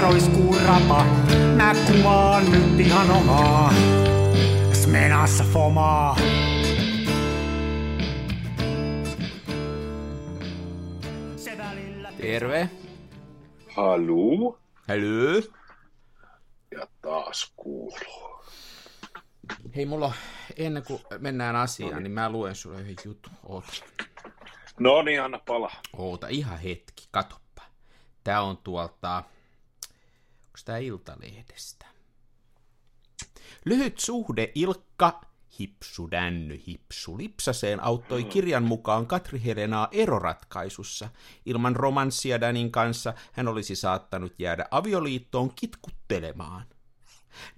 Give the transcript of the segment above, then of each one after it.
roiskuu rapa. Mä kuvaan nyt ihan omaa. Smenassa fomaa. Se välillä... Terve. Haluu? Hello. Ja taas kuuluu. Hei, mulla ennen kuin mennään asiaan, niin mä luen sulle yhden jutun. Oota. No niin, anna pala. Oota ihan hetki, katoppa. Tää on tuolta, tää Iltalehdestä? Lyhyt suhde Ilkka Hipsu Dänny Hipsu Lipsaseen auttoi kirjan mukaan Katri Helenaa eroratkaisussa. Ilman romanssia Danin kanssa hän olisi saattanut jäädä avioliittoon kitkuttelemaan.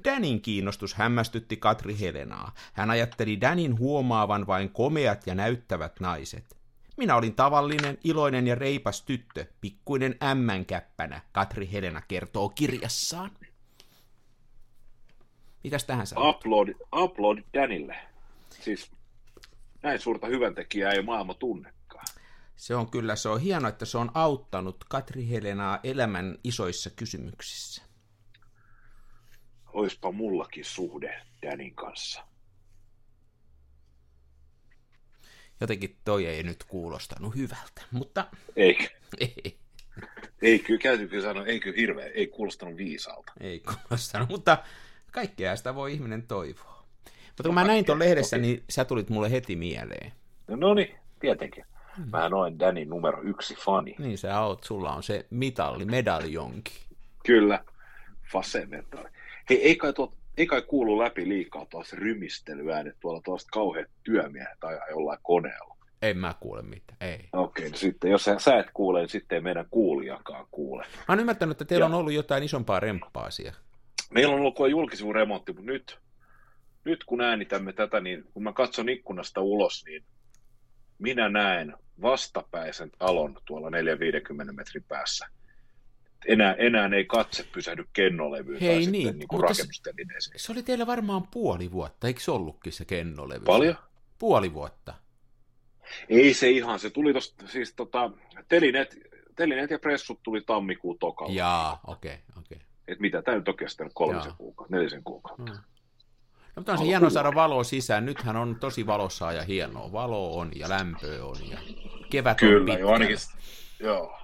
Danin kiinnostus hämmästytti Katri Helenaa. Hän ajatteli Danin huomaavan vain komeat ja näyttävät naiset. Minä olin tavallinen, iloinen ja reipas tyttö, pikkuinen ämmänkäppänä, Katri Helena kertoo kirjassaan. Mitäs tähän sanoo? Upload, upload Danille. Siis näin suurta hyväntekijää ei maailma tunnekaan. Se on kyllä, se on hienoa, että se on auttanut Katri Helenaa elämän isoissa kysymyksissä. Oispa mullakin suhde Danin kanssa. Jotenkin toi ei nyt kuulostanut hyvältä, mutta Eikö? ei, Ei kyllä, käyty kyllä sanoa, ei kyllä hirveä, ei kuulostanut viisaalta. ei kuulostanut, mutta kaikkea sitä voi ihminen toivoa. Mutta kun mä näin tuon lehdessä, niin sä tulit mulle heti mieleen. No, no niin, tietenkin. Mä olen Danin numero yksi fani. Niin sä oot, sulla on se mitalli, medaljonki. Kyllä, fasementari. Hei, ei kai, tuot, ei kai kuulu läpi liikaa tuossa rymistelyäänet tuolla tuosta kauheat työmiehet ajaa jollain koneella. En mä kuule mitään, ei. Okei, no sitten jos sä, sä et kuule, niin sitten ei meidän kuulijakaan kuule. Mä oon ymmärtänyt, että teillä Ja- on ollut jotain isompaa remppaa siellä. Meillä on ollut julkisivun remontti, mutta nyt, nyt kun äänitämme tätä, niin kun mä katson ikkunasta ulos, niin minä näen vastapäisen talon tuolla 450 metrin päässä. Enää, enää ei katse pysähdy kennolevyyn Hei tai niin, sitten niin kuin se- rakennustelineeseen. Se oli teillä varmaan puoli vuotta, eikö se ollutkin se kennolevy? Paljon? Puoli vuotta. Ei se ihan, se tuli tosta, siis tota, telineet, telineet ja pressut tuli tammikuun tokalla. Jaa, okei, okay, okei. Okay. Et mitä, tämä nyt on kestänyt kolmisen Jaa. kuukautta, nelisen kuukautta. No, mutta on se hieno saada valoa sisään. Nythän on tosi valossa ja hienoa. Valo on ja lämpöä on ja kevät on Kyllä, pitkällä. jo ainakin, joo.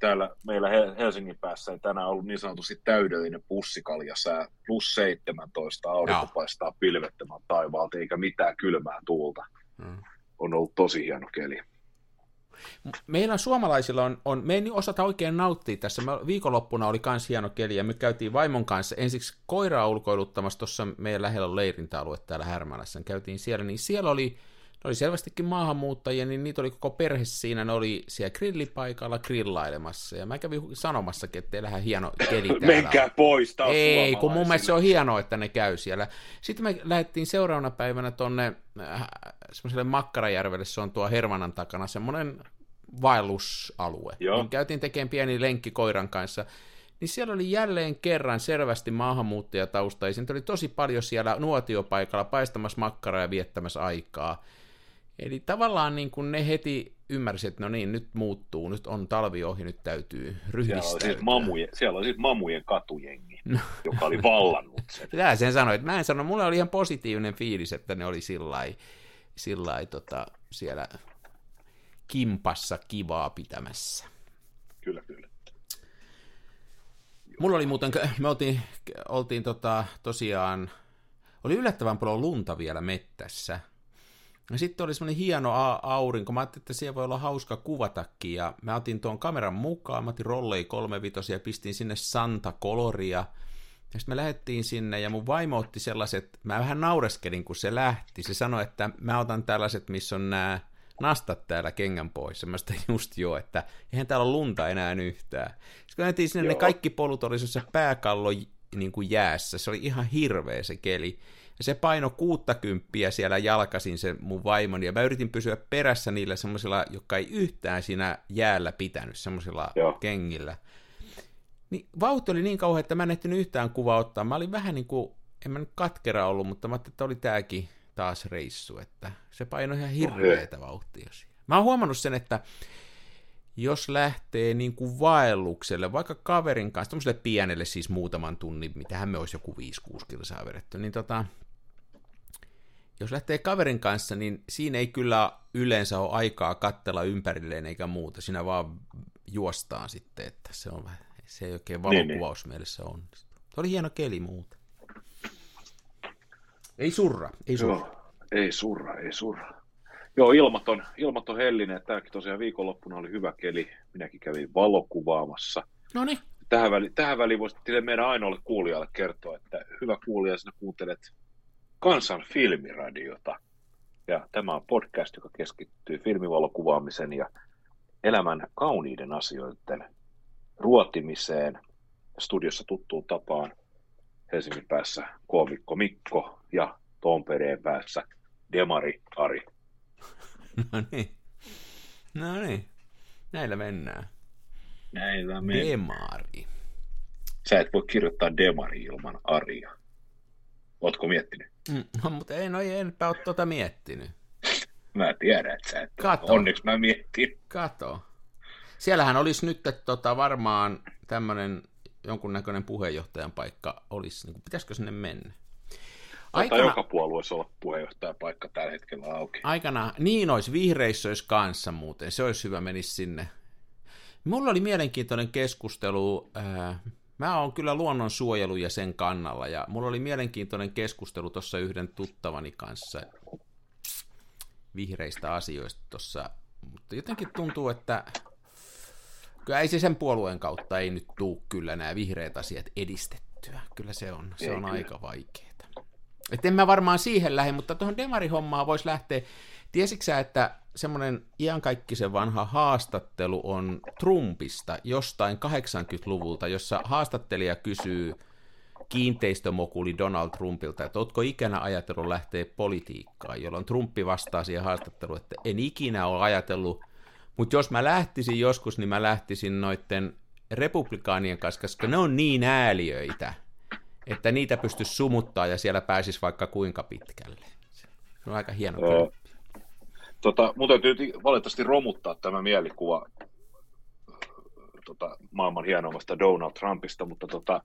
Täällä meillä He- Helsingin päässä ei tänään ollut niin sanotusti täydellinen pussikaljasää, plus 17, aurinko Joo. paistaa pilvettömän taivaalta, eikä mitään kylmää tuulta. Mm. On ollut tosi hieno keli. Meillä suomalaisilla on, on, me ei osata oikein nauttia tässä. Me, viikonloppuna oli kans hieno keli ja me käytiin vaimon kanssa ensiksi koiraa ulkoiluttamassa tuossa meidän lähellä on leirintäalue täällä Härmälässä. Käytiin siellä, niin siellä oli, oli selvästikin maahanmuuttajia, niin niitä oli koko perhe siinä, ne oli siellä grillipaikalla grillailemassa. Ja mä kävin sanomassakin, että teillähän hieno keli täällä. Menkää pois, tää on Ei, kun mun mielestä se on hienoa, että ne käy siellä. Sitten me lähdettiin seuraavana päivänä tonne äh, semmoiselle Makkarajärvelle, se on tuo Hermanan takana, semmoinen vaellusalue. Joo. Niin käytiin tekemään pieni lenkki koiran kanssa. Niin siellä oli jälleen kerran selvästi maahanmuuttajataustaisia. Niitä oli tosi paljon siellä nuotiopaikalla paistamassa makkaraa ja viettämässä aikaa. Eli tavallaan niin kuin ne heti ymmärsivät, että no niin, nyt muuttuu, nyt on talvi ohi, nyt täytyy Siellä oli, siis mamujen, siellä oli siis mamujen katujengi, No. joka oli vallannut sen. Tää sen sanoi, että mä en sano, mulla oli ihan positiivinen fiilis, että ne oli sillai, sillai tota, siellä kimpassa kivaa pitämässä. Kyllä, kyllä. Mulla oli muuten, me oltiin, oltiin tota, tosiaan, oli yllättävän paljon lunta vielä mettässä. Ja sitten oli semmoinen hieno a- aurinko. Mä ajattelin, että siellä voi olla hauska kuvatakin. Ja mä otin tuon kameran mukaan. Mä otin rollei 35 ja pistin sinne Santa Coloria. Ja sitten me lähdettiin sinne ja mun vaimo otti sellaiset, mä vähän naureskelin kun se lähti. Se sanoi, että mä otan tällaiset, missä on nämä nastat täällä kengän pois. Mä sitä just jo, että eihän täällä ole lunta enää yhtään. Sitten kun sinne, ne Joo. kaikki polut oli se pääkallo niin kuin jäässä. Se oli ihan hirveä se keli. Ja se paino 60 siellä jalkasin se mun vaimoni, ja mä yritin pysyä perässä niillä semmoisilla, jotka ei yhtään siinä jäällä pitänyt, semmoisilla kengillä. Niin vauhti oli niin kauhean, että mä en ehtinyt yhtään kuvaa ottaa. Mä olin vähän niin kuin, en mä nyt katkera ollut, mutta mä ajattelin, että oli tääkin taas reissu, että se painoi ihan hirveetä vauhtia siellä. Mä oon huomannut sen, että jos lähtee niin kuin vaellukselle, vaikka kaverin kanssa, tämmöiselle pienelle siis muutaman tunnin, mitähän me olisi joku 5-6 kilsaa vedetty, niin tota, jos lähtee kaverin kanssa, niin siinä ei kyllä yleensä ole aikaa kattella ympärilleen eikä muuta, siinä vaan juostaan sitten, että se, on, se ei oikein valokuvausmielessä on. Se oli hieno keli muuten. Ei surra, ei surra. Joo, ei surra, ei surra. Joo, ilmat on, ilmat on hellinen. Tämäkin tosiaan viikonloppuna oli hyvä keli. Minäkin kävin valokuvaamassa. No niin. Tähän väliin, tähän väliin voisit meidän ainoalle kuulijalle kertoa, että hyvä kuulija, sinä kuuntelet Kansan filmiradiota. Ja tämä on podcast, joka keskittyy filmivalokuvaamisen ja elämän kauniiden asioiden ruotimiseen. Studiossa tuttuun tapaan Helsingin päässä koomikko Mikko ja Tompereen päässä Demari Ari. No niin. No niin. Näillä mennään. Näillä mennään. Demari. Sä et voi kirjoittaa Demari ilman Aria. Ootko miettinyt? Mm, no, mutta ei, no enpä ole tuota miettinyt. Mä tiedän, että sä et. Kato. Onneksi mä miettin. Kato. Siellähän olisi nyt että tota, varmaan tämmöinen jonkunnäköinen puheenjohtajan paikka olisi, niin kuin, pitäisikö sinne mennä? Aikana, joka puolueessa olla puheenjohtajan paikka tällä hetkellä auki. Aikana, niin olisi, vihreissä olisi kanssa muuten, se olisi hyvä menisi sinne. Mulla oli mielenkiintoinen keskustelu, äh, mä oon kyllä luonnonsuojelu ja sen kannalla, ja mulla oli mielenkiintoinen keskustelu tuossa yhden tuttavani kanssa vihreistä asioista tuossa, mutta jotenkin tuntuu, että kyllä ei se sen puolueen kautta ei nyt tuu kyllä nämä vihreät asiat edistettyä. Kyllä se on, se on aika vaikeaa. Että en mä varmaan siihen lähde, mutta tuohon demarihommaan voisi lähteä. Tiesitkö sä, että semmoinen iankaikkisen vanha haastattelu on Trumpista jostain 80-luvulta, jossa haastattelija kysyy kiinteistömokuli Donald Trumpilta, että ootko ikänä ajatellut lähteä politiikkaan, jolloin Trumpi vastaa siihen haastatteluun, että en ikinä ole ajatellut, mutta jos mä lähtisin joskus, niin mä lähtisin noitten republikaanien kanssa, koska ne on niin ääliöitä, että niitä pystyisi sumuttaa ja siellä pääsisi vaikka kuinka pitkälle. Se on aika hieno Öö, tota, mun täytyy valitettavasti romuttaa tämä mielikuva tota, maailman hienoimmasta Donald Trumpista, mutta tota,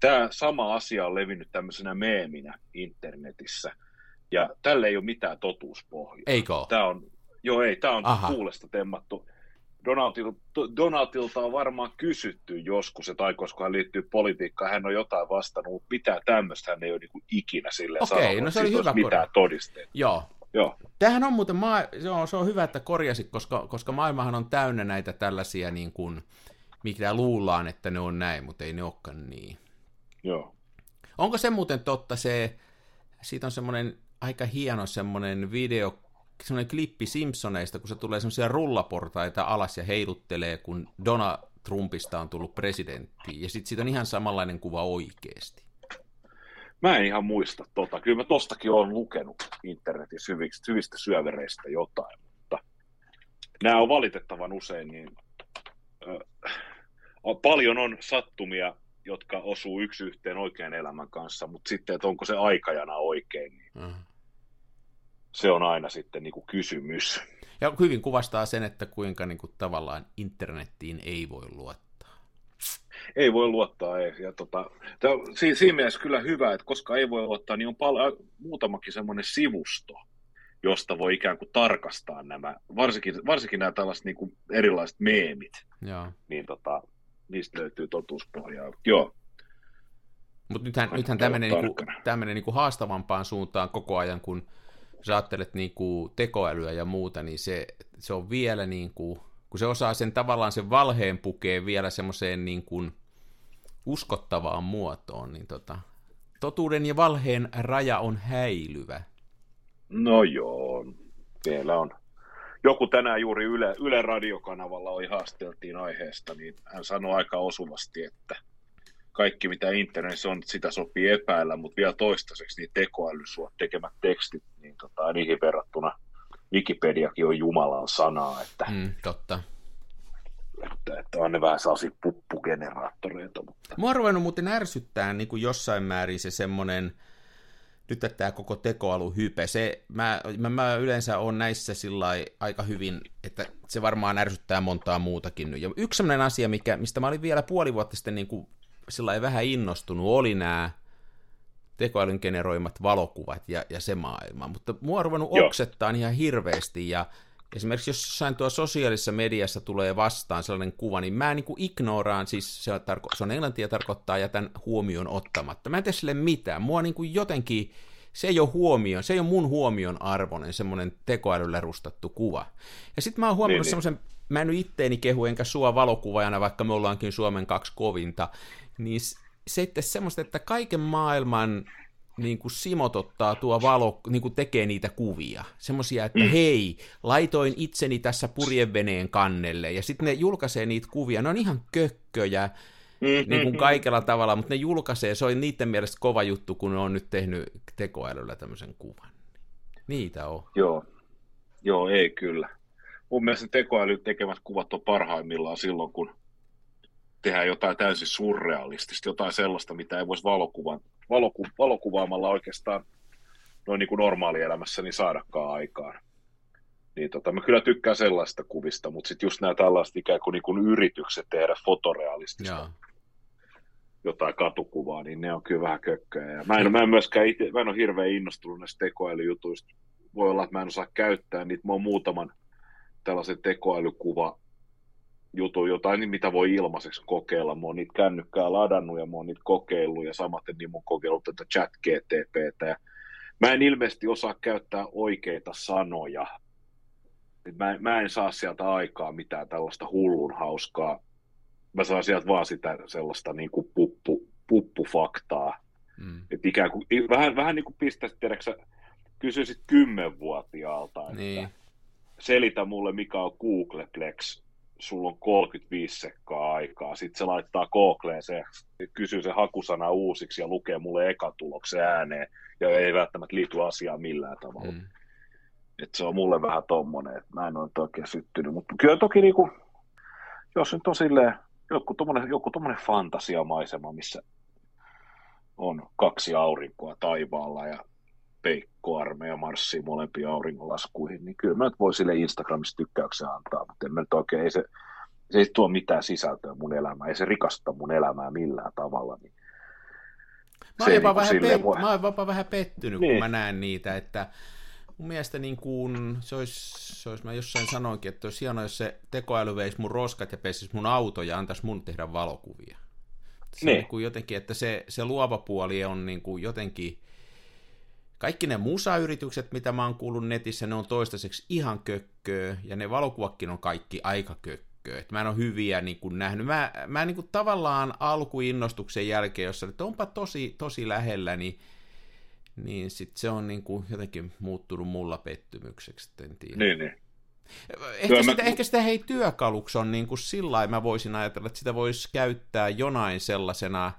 tämä sama asia on levinnyt tämmöisenä meeminä internetissä, ja tälle ei ole mitään totuuspohjaa. Eikö? Tämä on, joo ei, tämä on Aha. tuulesta temmattu. Donaldilta, Donaldilta on varmaan kysytty joskus, että aikoisiko hän liittyy politiikkaan, hän on jotain vastannut, mutta mitään tämmöistä hän ei ole niin ikinä sille Okei, sanonut, no se oli hyvä mitään todisteita. Joo. Joo. Tämähän on muuten, maa, se, on, se on hyvä, että korjasit, koska, koska maailmahan on täynnä näitä tällaisia, niin kuin, mitä luullaan, että ne on näin, mutta ei ne olekaan niin. Joo. Onko se muuten totta se, siitä on semmoinen aika hieno semmoinen video, semmoinen klippi Simpsoneista, kun se tulee semmoisia rullaportaita alas ja heiluttelee, kun Donald Trumpista on tullut presidentti, ja sitten siitä on ihan samanlainen kuva oikeasti. Mä en ihan muista tota. Kyllä mä tostakin olen lukenut internetin hyvistä, hyvistä syövereistä jotain, mutta nämä on valitettavan usein niin äh, paljon on sattumia, jotka osuu yksi yhteen oikean elämän kanssa, mutta sitten, että onko se aikajana oikein, niin uh-huh se on aina sitten niin kuin kysymys. Ja hyvin kuvastaa sen, että kuinka niin kuin tavallaan internettiin ei voi luottaa. Ei voi luottaa, ei. Ja tota, siinä, siinä mielessä kyllä hyvä, että koska ei voi luottaa, niin on paljon, muutamakin semmoinen sivusto, josta voi ikään kuin tarkastaa nämä, varsinkin, varsinkin nämä tällaiset niin kuin erilaiset meemit, Joo. niin tota, niistä löytyy totuuspohjaa. Joo. Mutta nythän, nythän tämmöinen, niin kuin, tämmöinen niin kuin haastavampaan suuntaan koko ajan, kun jos ajattelet niin kuin tekoälyä ja muuta, niin se, se on vielä niin kuin, kun se osaa sen tavallaan sen valheen pukea vielä semmoiseen niin kuin uskottavaan muotoon, niin tota, totuuden ja valheen raja on häilyvä. No joo, vielä on. Joku tänään juuri Yle, Yle radiokanavalla oli haasteltiin aiheesta, niin hän sanoi aika osuvasti, että kaikki mitä internetissä on, sitä sopii epäillä, mutta vielä toistaiseksi niin tekoäly tekemät tekstit, niin tota, niihin verrattuna Wikipediakin on Jumalan sanaa, että, mm, totta. että, että on ne vähän sellaisia puppugeneraattoreita. Mutta... Mua on ruvennut muuten ärsyttää niin kuin jossain määrin se semmoinen nyt tämä koko tekoälyhype, se, mä, mä, mä yleensä on näissä sillä aika hyvin, että se varmaan ärsyttää montaa muutakin. Ja yksi sellainen asia, mikä, mistä mä olin vielä puoli vuotta sitten niin kuin sillä vähän innostunut, oli nämä tekoälyn generoimat valokuvat ja, ja se maailma. Mutta mua on ruvennut oksettaa ihan hirveästi ja esimerkiksi jos jossain tuo sosiaalisessa mediassa tulee vastaan sellainen kuva, niin mä niin kuin ignoraan, siis se on, tarko- se on englantia tarkoittaa jätän huomioon ottamatta. Mä en tee sille mitään. Mua niin kuin jotenkin, se ei ole huomioon, se ei ole mun huomion arvoinen semmoinen tekoälyllä rustattu kuva. Ja sitten mä oon huomannut niin, niin. semmoisen, mä en nyt itteeni kehu enkä sua valokuvaajana, vaikka me ollaankin Suomen kaksi kovinta, niin että semmoista, että kaiken maailman niin kuin Simot ottaa tuo valo, niin kuin tekee niitä kuvia. Semmoisia, että mm. hei, laitoin itseni tässä purjeveneen kannelle, ja sitten ne julkaisee niitä kuvia. Ne on ihan kökköjä, mm-hmm. niin kuin kaikella tavalla, mutta ne julkaisee, se on niiden mielestä kova juttu, kun ne on nyt tehnyt tekoälyllä tämmöisen kuvan. Niitä on. Joo, Joo ei kyllä. Mun mielestä tekoäly tekemät kuvat on parhaimmillaan silloin, kun tehdään jotain täysin surrealistista, jotain sellaista, mitä ei voisi valokuvan, valoku, valokuvaamalla oikeastaan noin niin kuin normaalielämässä niin saadakaan aikaan. Niin tota, mä kyllä tykkään sellaista kuvista, mutta sitten just nämä tällaiset ikään kuin, niin kuin yritykset tehdä fotorealistista Jaa. jotain katukuvaa, niin ne on kyllä vähän kökköjä. Ja mä, en, mä en myöskään itse, mä en ole hirveän innostunut näistä tekoälyjutuista. Voi olla, että mä en osaa käyttää niitä. Mä oon muutaman tällaisen tekoälykuva jutu, jotain, niin mitä voi ilmaiseksi kokeilla. Mä oon niitä kännykkää ladannut ja mä oon niitä kokeillut ja samaten niin mä oon kokeillut tätä chat GTPtä. Ja mä en ilmeisesti osaa käyttää oikeita sanoja. Mä, mä en saa sieltä aikaa mitään tällaista hullun hauskaa. Mä saan sieltä vaan sitä sellaista niin kuin puppu, puppufaktaa. Mm. Et ikään kuin, vähän, vähän niin kuin pistäisit, tiedätkö, kysyisit kymmenvuotiaalta, että niin. selitä mulle, mikä on Googleplex sulla on 35 sekkaa aikaa, sitten se laittaa Googleen se, kysyy se hakusana uusiksi ja lukee mulle ekatuloksen ääneen, ja ei välttämättä liity asiaan millään tavalla. Mm. Et se on mulle vähän tommonen, että mä en ole oikein syttynyt, mutta kyllä toki niinku, jos nyt on silleen, joku tommonen, joku tommonen fantasiamaisema, missä on kaksi aurinkoa taivaalla ja peikkoarmeja marssii molempiin auringonlaskuihin, niin kyllä mä nyt voi sille Instagramissa tykkäyksen antaa, mutta en mä nyt oikein, ei se, se ei tuo mitään sisältöä mun elämään, ei se rikasta mun elämää millään tavalla. Niin mä oon jopa, niin vähän, pet- voi... mä oon jopa vähän pettynyt, niin. kun mä näen niitä, että mun mielestä niin kuin, se olisi, se olisi, mä jossain sanoinkin, että olisi hienoa, jos se tekoäly veisi mun roskat ja pesisi mun auto ja antaisi mun tehdä valokuvia. Se niin. niin kuin jotenkin, että se, se luova puoli on niin kuin jotenkin, kaikki ne musayritykset, mitä mä oon kuullut netissä, ne on toistaiseksi ihan kökköä, ja ne valokuvakin on kaikki aika kökköä. Et mä en ole hyviä niin kuin nähnyt. Mä, mä niin kuin tavallaan alkuinnostuksen jälkeen, jossa että onpa tosi, tosi lähellä, niin, niin sit se on niin kuin jotenkin muuttunut mulla pettymykseksi, en tiedä. Niin, niin. Ehkä, sitä, mä... ehkä sitä hei työkaluksi on niin kuin sillä mä voisin ajatella, että sitä voisi käyttää jonain sellaisena,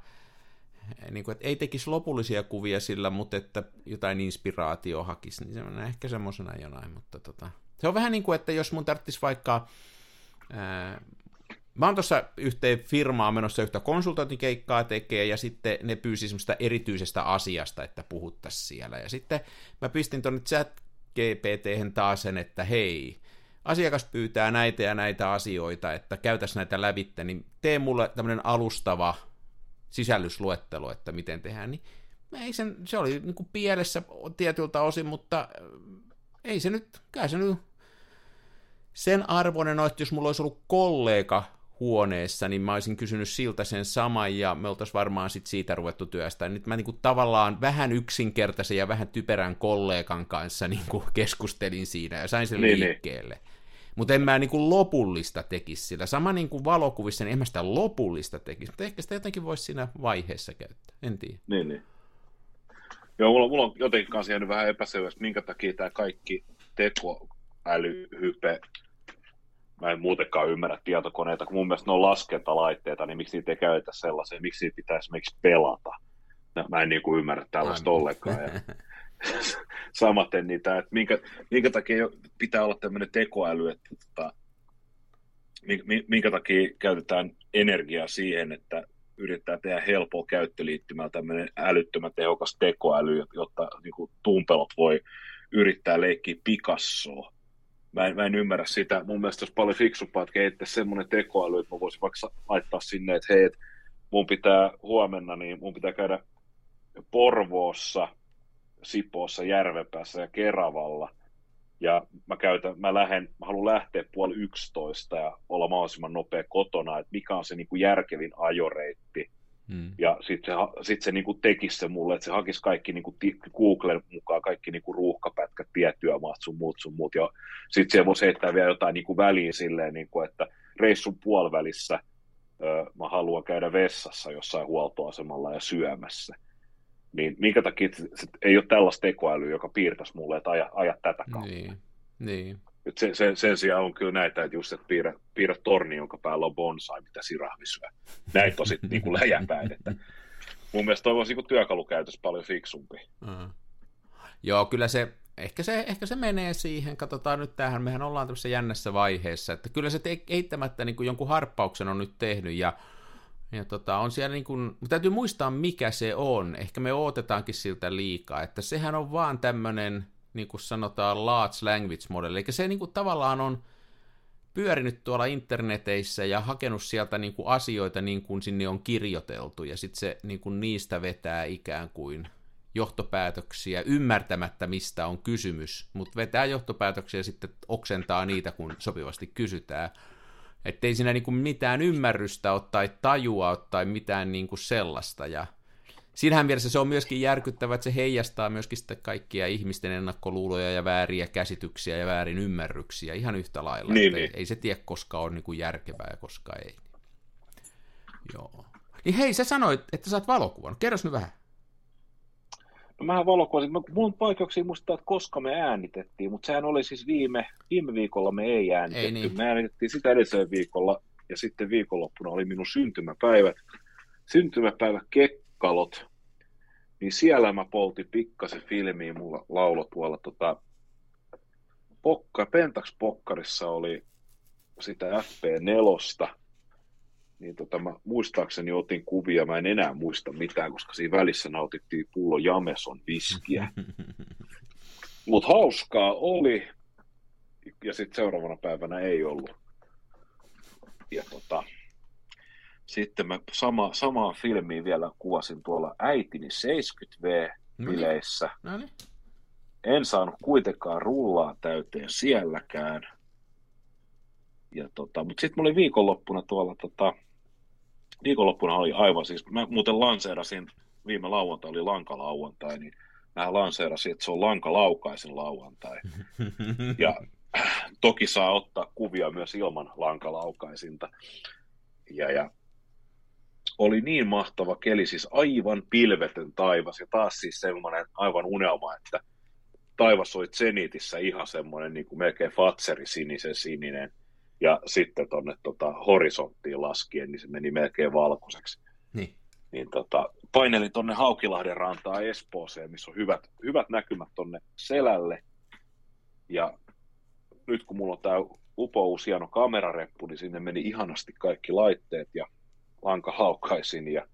niin kuin, että ei tekisi lopullisia kuvia sillä, mutta että jotain inspiraatio hakisi, niin se on ehkä semmoisena jonain, mutta tota, se on vähän niin kuin, että jos mun tarvitsisi vaikka, ää, mä oon tuossa yhteen firmaa menossa yhtä konsultointikeikkaa tekee, ja sitten ne pyysi semmoista erityisestä asiasta, että puhuttaisiin siellä, ja sitten mä pistin tuonne chat GPT taas sen, että hei, asiakas pyytää näitä ja näitä asioita, että käytäs näitä lävitte, niin tee mulle tämmöinen alustava sisällysluettelo, että miten tehdään, niin ei sen, se oli niin kuin pielessä tietyltä osin, mutta äh, ei se nyt, kai se nyt sen arvoinen että jos mulla olisi ollut kollega huoneessa, niin mä olisin kysynyt siltä sen saman, ja me oltaisiin varmaan sit siitä ruvettu työstä. Nyt mä niinku tavallaan vähän yksinkertaisen ja vähän typerän kollegan kanssa niinku keskustelin siinä ja sain sen niin, niin. liikkeelle. Niin. Mutta en mä niin kuin lopullista tekisi sillä. Sama niin kuin valokuvissa, niin en mä sitä lopullista tekisi. Mutta ehkä sitä jotenkin voisi siinä vaiheessa käyttää. En tiedä. Niin, niin. Joo, mulla, mulla on jotenkin kanssa jäänyt vähän epäselvästi, minkä takia tämä kaikki tekoälyhype, mä en muutenkaan ymmärrä tietokoneita, kun mun mielestä ne on laskentalaitteita, niin miksi niitä ei käytetä sellaiseen, miksi niitä pitää esimerkiksi pelata. Mä en niin kuin ymmärrä tällaista ollenkaan. Ja samaten niitä, että minkä, minkä takia pitää olla tämmöinen tekoäly, että tota, minkä takia käytetään energiaa siihen, että yrittää tehdä helpoa käyttöliittymää tämmöinen älyttömän tehokas tekoäly, jotta niin kuin tumpelot voi yrittää leikkiä Picassoa. Mä en, mä en ymmärrä sitä. Mun mielestä olisi paljon fiksumpaa, että kehittäisi semmoinen tekoäly, että mä voisin vaikka laittaa sinne, että hei, että mun pitää huomenna, niin mun pitää käydä Porvoossa, Sipoossa, Järvenpäässä ja Keravalla. Ja mä, käytän, mä, lähden, mä haluan lähteä puoli yksitoista ja olla mahdollisimman nopea kotona, että mikä on se niin kuin järkevin ajoreitti. Hmm. Ja sitten se, sit se niin kuin tekisi se mulle, että se hakisi kaikki niin kuin Googlen mukaan, kaikki niin kuin ruuhkapätkät, tietyömaat, sun muut, sun muut. Ja sitten se voisi heittää vielä jotain niin kuin väliin silleen, niin kuin, että reissun puolivälissä mä haluan käydä vessassa jossain huoltoasemalla ja syömässä. Niin minkä takia ei ole tällaista tekoälyä, joka piirtäisi mulle, että aja, aja tätä kautta. Niin, niin. Et se, se, sen sijaan on kyllä näitä, että just, että piirrä, piirrä torni, jonka päällä on bonsai, mitä sirahvi syö. Näitä on sitten niin läjäpäin. Että mun mielestä toi olisi niin työkalukäytös paljon fiksumpi. Mm. Joo, kyllä se, ehkä se, ehkä se menee siihen, katsotaan nyt tähän, mehän ollaan tämmöisessä jännässä vaiheessa, että kyllä se te, eittämättä niin kuin jonkun harppauksen on nyt tehnyt, ja, ja tota, on siellä niin kuin, täytyy muistaa mikä se on, ehkä me ootetaankin siltä liikaa, että sehän on vaan tämmöinen, niin kuin sanotaan, large language model, eli se niin kuin tavallaan on pyörinyt tuolla interneteissä ja hakenut sieltä niin kuin asioita niin kuin sinne on kirjoiteltu, ja sitten se niin kuin niistä vetää ikään kuin johtopäätöksiä ymmärtämättä, mistä on kysymys, mutta vetää johtopäätöksiä ja sitten oksentaa niitä, kun sopivasti kysytään. Että ei siinä niinku mitään ymmärrystä ole tai tajua ole tai mitään niinku sellaista. Ja siinähän mielessä se on myöskin järkyttävä, että se heijastaa myöskin sitten kaikkia ihmisten ennakkoluuloja ja vääriä käsityksiä ja väärin ymmärryksiä ihan yhtä lailla. Niin, niin. Ei, ei se tiedä, koska on niinku järkevää ja koska ei. Joo. Niin hei, sä sanoit, että sä oot valokuvan. Kerros nyt vähän. Mä valokuvasin, mulla on vaikeuksia muistaa, että koska me äänitettiin, mutta sehän oli siis viime, viime viikolla me ei äänitetty. Ei niin. Me äänitettiin sitä edellisellä viikolla ja sitten viikonloppuna oli minun syntymäpäivät. Syntymäpäivä Kekkalot, niin siellä mä poltin pikkasen filmiin, mulla laulo tuolla tota, Pokka, Pentax Pokkarissa oli sitä FP4, niin tota, mä muistaakseni otin kuvia, mä en enää muista mitään, koska siinä välissä nautittiin pullo Jameson viskiä. Mutta hauskaa oli, ja sitten seuraavana päivänä ei ollut. Ja tota, sitten mä sama, samaa filmiä vielä kuvasin tuolla äitini 70V-bileissä. No niin. En saanut kuitenkaan rullaa täyteen sielläkään. Ja tota, mutta sitten mä olin viikonloppuna tuolla tota, viikonloppuna oli aivan siis, mä muuten lanseerasin, viime lauantai oli lankalauantai, niin mä lanseerasin, että se on lankalaukaisin lauantai. Ja toki saa ottaa kuvia myös ilman lankalaukaisinta. Ja, ja oli niin mahtava keli, siis aivan pilvetön taivas, ja taas siis semmoinen aivan unelma, että taivas oli Zenitissä ihan semmoinen niin kuin melkein Fatseri sinisen sininen, ja sitten tuonne tota, horisonttiin laskien, niin se meni melkein valkoiseksi. Niin. Niin tota, painelin tuonne Haukilahden rantaa Espooseen, missä on hyvät, hyvät näkymät tuonne selälle. Ja nyt kun mulla on tämä upous hieno kamerareppu, niin sinne meni ihanasti kaikki laitteet ja lankahaukaisin ja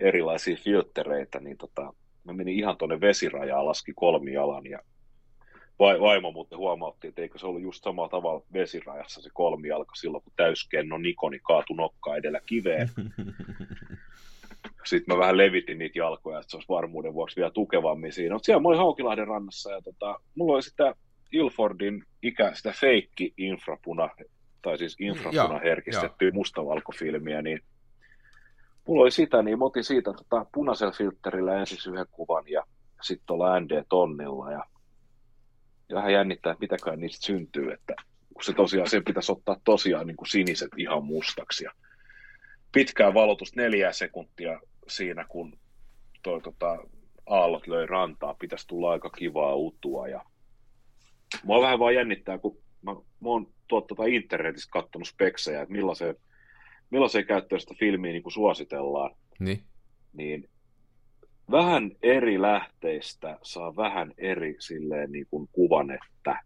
erilaisia filtreitä, niin tota, mä menin ihan tuonne vesirajaan, laski kolmijalan ja vaimo muuten huomautti, että eikö se ollut just samalla tavalla vesirajassa se kolmijalka silloin, kun täyskenno Nikoni kaatui nokka edellä kiveen. Sitten mä vähän levitin niitä jalkoja, että se olisi varmuuden vuoksi vielä tukevammin siinä. Mutta siellä mä olin Haukilahden rannassa ja tota, mulla oli sitä Ilfordin ikä, sitä feikki infrapuna, tai siis infrapuna herkistettyä mustavalkofilmiä, niin mulla oli sitä, niin mä otin siitä tota, punaisella filterillä ensin yhden kuvan ja sitten tuolla ND-tonnilla ja vähän jännittää, että mitäkään niistä syntyy, että kun se tosiaan, sen pitäisi ottaa tosiaan niin kuin siniset ihan mustaksi. Ja pitkää valotus neljä sekuntia siinä, kun toi, tota, aallot löi rantaa, pitäisi tulla aika kivaa utua. Ja mua vähän vaan jännittää, kun mä, mä oon tuot, tota internetistä katsonut speksejä, että millaiseen, millaiseen käyttöön sitä filmiä niin kuin suositellaan. Niin. niin vähän eri lähteistä saa vähän eri silleen niin kuin kuvan, että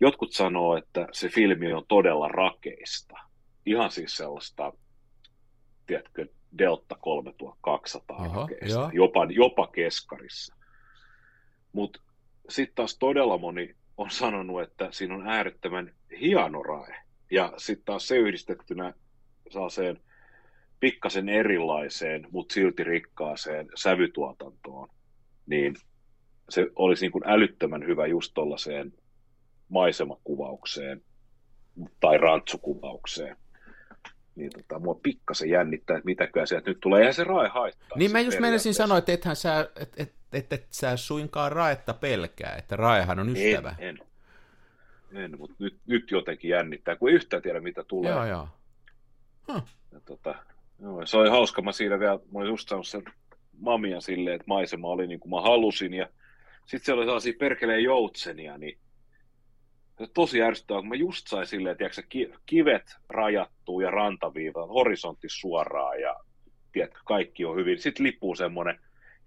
jotkut sanoo, että se filmi on todella rakeista. Ihan siis sellaista, tiedätkö, Delta 3200 Oho, rakeista, joo. jopa, jopa keskarissa. Mutta sitten taas todella moni on sanonut, että siinä on äärettömän hieno rae. Ja sitten taas se yhdistettynä sellaiseen pikkasen erilaiseen, mutta silti rikkaaseen sävytuotantoon, niin se olisi niin kuin älyttömän hyvä just tuollaiseen maisemakuvaukseen tai rantsukuvaukseen. Niin tota, mua pikkasen jännittää, että mitäköhän sieltä nyt tulee. Eihän se rae haittaa. Niin mä just periaatteessa. sanoa, että ethän sä, et, et, et, et sä suinkaan raetta pelkää, että raehan on ystävä. En, en. en mutta nyt, nyt jotenkin jännittää, kun ei yhtään tiedä, mitä tulee. Joo, joo. Ja tota, joo, se oli hauska, mä siinä vielä, mä olin just saanut sen mamian silleen, että maisema oli niin kuin mä halusin, ja sitten siellä oli sellaisia perkeleen joutsenia, niin se tosi ärsyttävää, kun mä just sain silleen, että tiedätkö, kivet rajattuu ja rantaviiva, horisontti suoraan, ja tiedätkö, kaikki on hyvin. Sitten lipuu semmoinen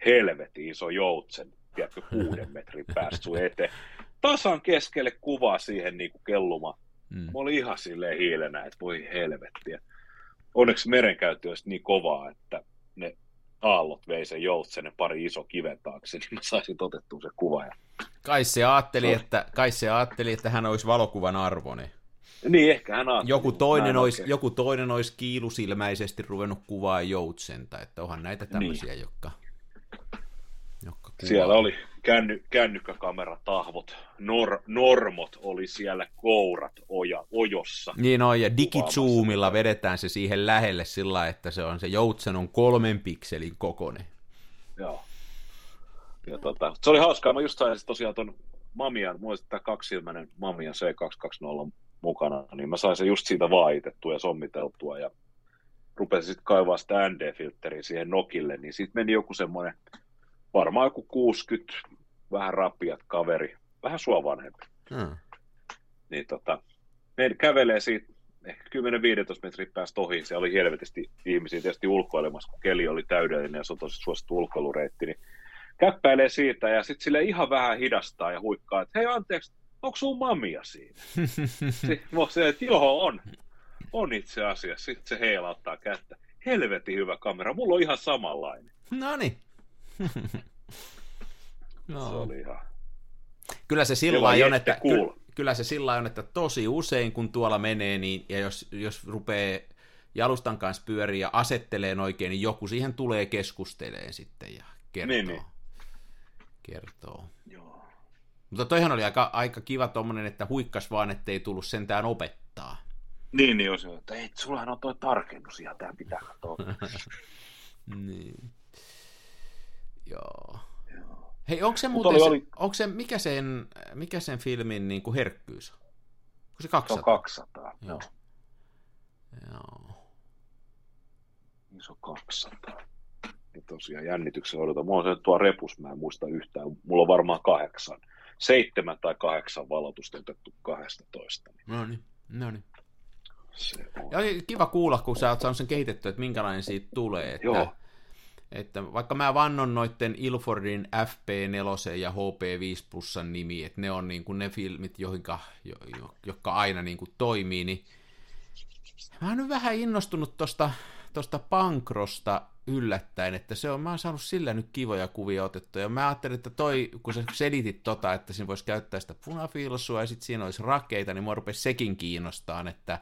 helvetin iso joutsen, tiedätkö, kuuden metrin päästä sun eteen. Tasan keskelle kuvaa siihen niin kuin kelluma. Mm. Mä olin ihan silleen hiilenä, että voi helvettiä. Onneksi merenkäyttö olisi niin kovaa, että ne aallot vei sen joutsenen pari iso kiven taakse, niin mä saisin otettua se kuva. Ja... Kai se ajatteli, että, kai se ajatteli, että hän olisi valokuvan arvoinen. Niin, ehkä hän ajatteli, Joku toinen, en olisi, oikein- joku toinen olisi kiilusilmäisesti ruvennut kuvaa joutsenta, että onhan näitä tämmöisiä, niin. jotka, jotka kuvaa. Siellä oli känny, kännykkäkameratahvot, nor, normot oli siellä kourat oja, ojossa. Niin on, ja digizoomilla vedetään se siihen lähelle sillä että se on se joutsen on kolmen pikselin kokonen. Joo. Ja tota, se oli hauskaa, mä just sain tosiaan ton Mamian, mulla tämä kaksilmäinen Mamian C220 mukana, niin mä sain sen just siitä vaitettua ja sommiteltua ja rupesin sitten kaivaa sitä ND-filtteriä siihen nokille, niin siitä meni joku semmoinen, varmaan joku 60, vähän rapiat kaveri, vähän sua vanhempi. Hmm. Niin tota, ne kävelee siitä ehkä 10-15 metrin päästä ohi, se oli helvetisti ihmisiä tietysti ulkoilemassa, kun keli oli täydellinen ja se on tosi suosittu ulkoilureitti, niin käppäilee siitä ja sitten sille ihan vähän hidastaa ja huikkaa, että hei anteeksi, onko sun mamia siinä? Sitten se, että joo on, on itse asiassa. Sitten se heilauttaa kättä. Helvetin hyvä kamera, mulla on ihan samanlainen. no niin. Se no. oli ihan... Kyllä se sillä on, että, cool. ky, kyllä se sillä on, että tosi usein kun tuolla menee, niin, ja jos, jos rupeaa jalustan kanssa pyöriä ja asettelee oikein, niin joku siihen tulee keskusteleen sitten ja kertoo. Niin, niin. kertoo. Joo. Mutta toihan oli aika, aika kiva tommonen, että huikkas vaan, ettei tullut sentään opettaa. Niin, niin on se, että ei, sullahan on toi tarkennus ihan, tää pitää katsoa. Niin. Joo. Joo. Hei, onko se Mut muuten, oli- se, oli- onko se, mikä sen, mikä sen filmin niin kuin herkkyys on? Onko se Se on 200? 200. Joo. Joo. Iso 200. Ja tosiaan jännityksellä odotan. Mulla on se tuo repus, mä en muista yhtään. Mulla on varmaan kahdeksan. Seitsemän tai kahdeksan valotusta otettu 12. Niin No niin, no niin. se on. Ja oli kiva kuulla, kun sä oot saanut sen kehitettyä, että minkälainen siitä tulee. Että, Joo. Että vaikka mä vannon noitten Ilfordin FP4 ja HP5 Plusan nimi, että ne on niin kuin ne filmit, joihinka, jo, jo, jotka aina niin kuin toimii, niin mä oon nyt vähän innostunut tosta, tosta Pankrosta yllättäen, että se on, mä oon saanut sillä nyt kivoja kuvia otettuja. Ja mä ajattelin, että toi, kun sä selitit tota, että siinä voisi käyttää sitä punafiilsua ja sitten siinä olisi rakeita, niin mua rupesi sekin kiinnostaan, että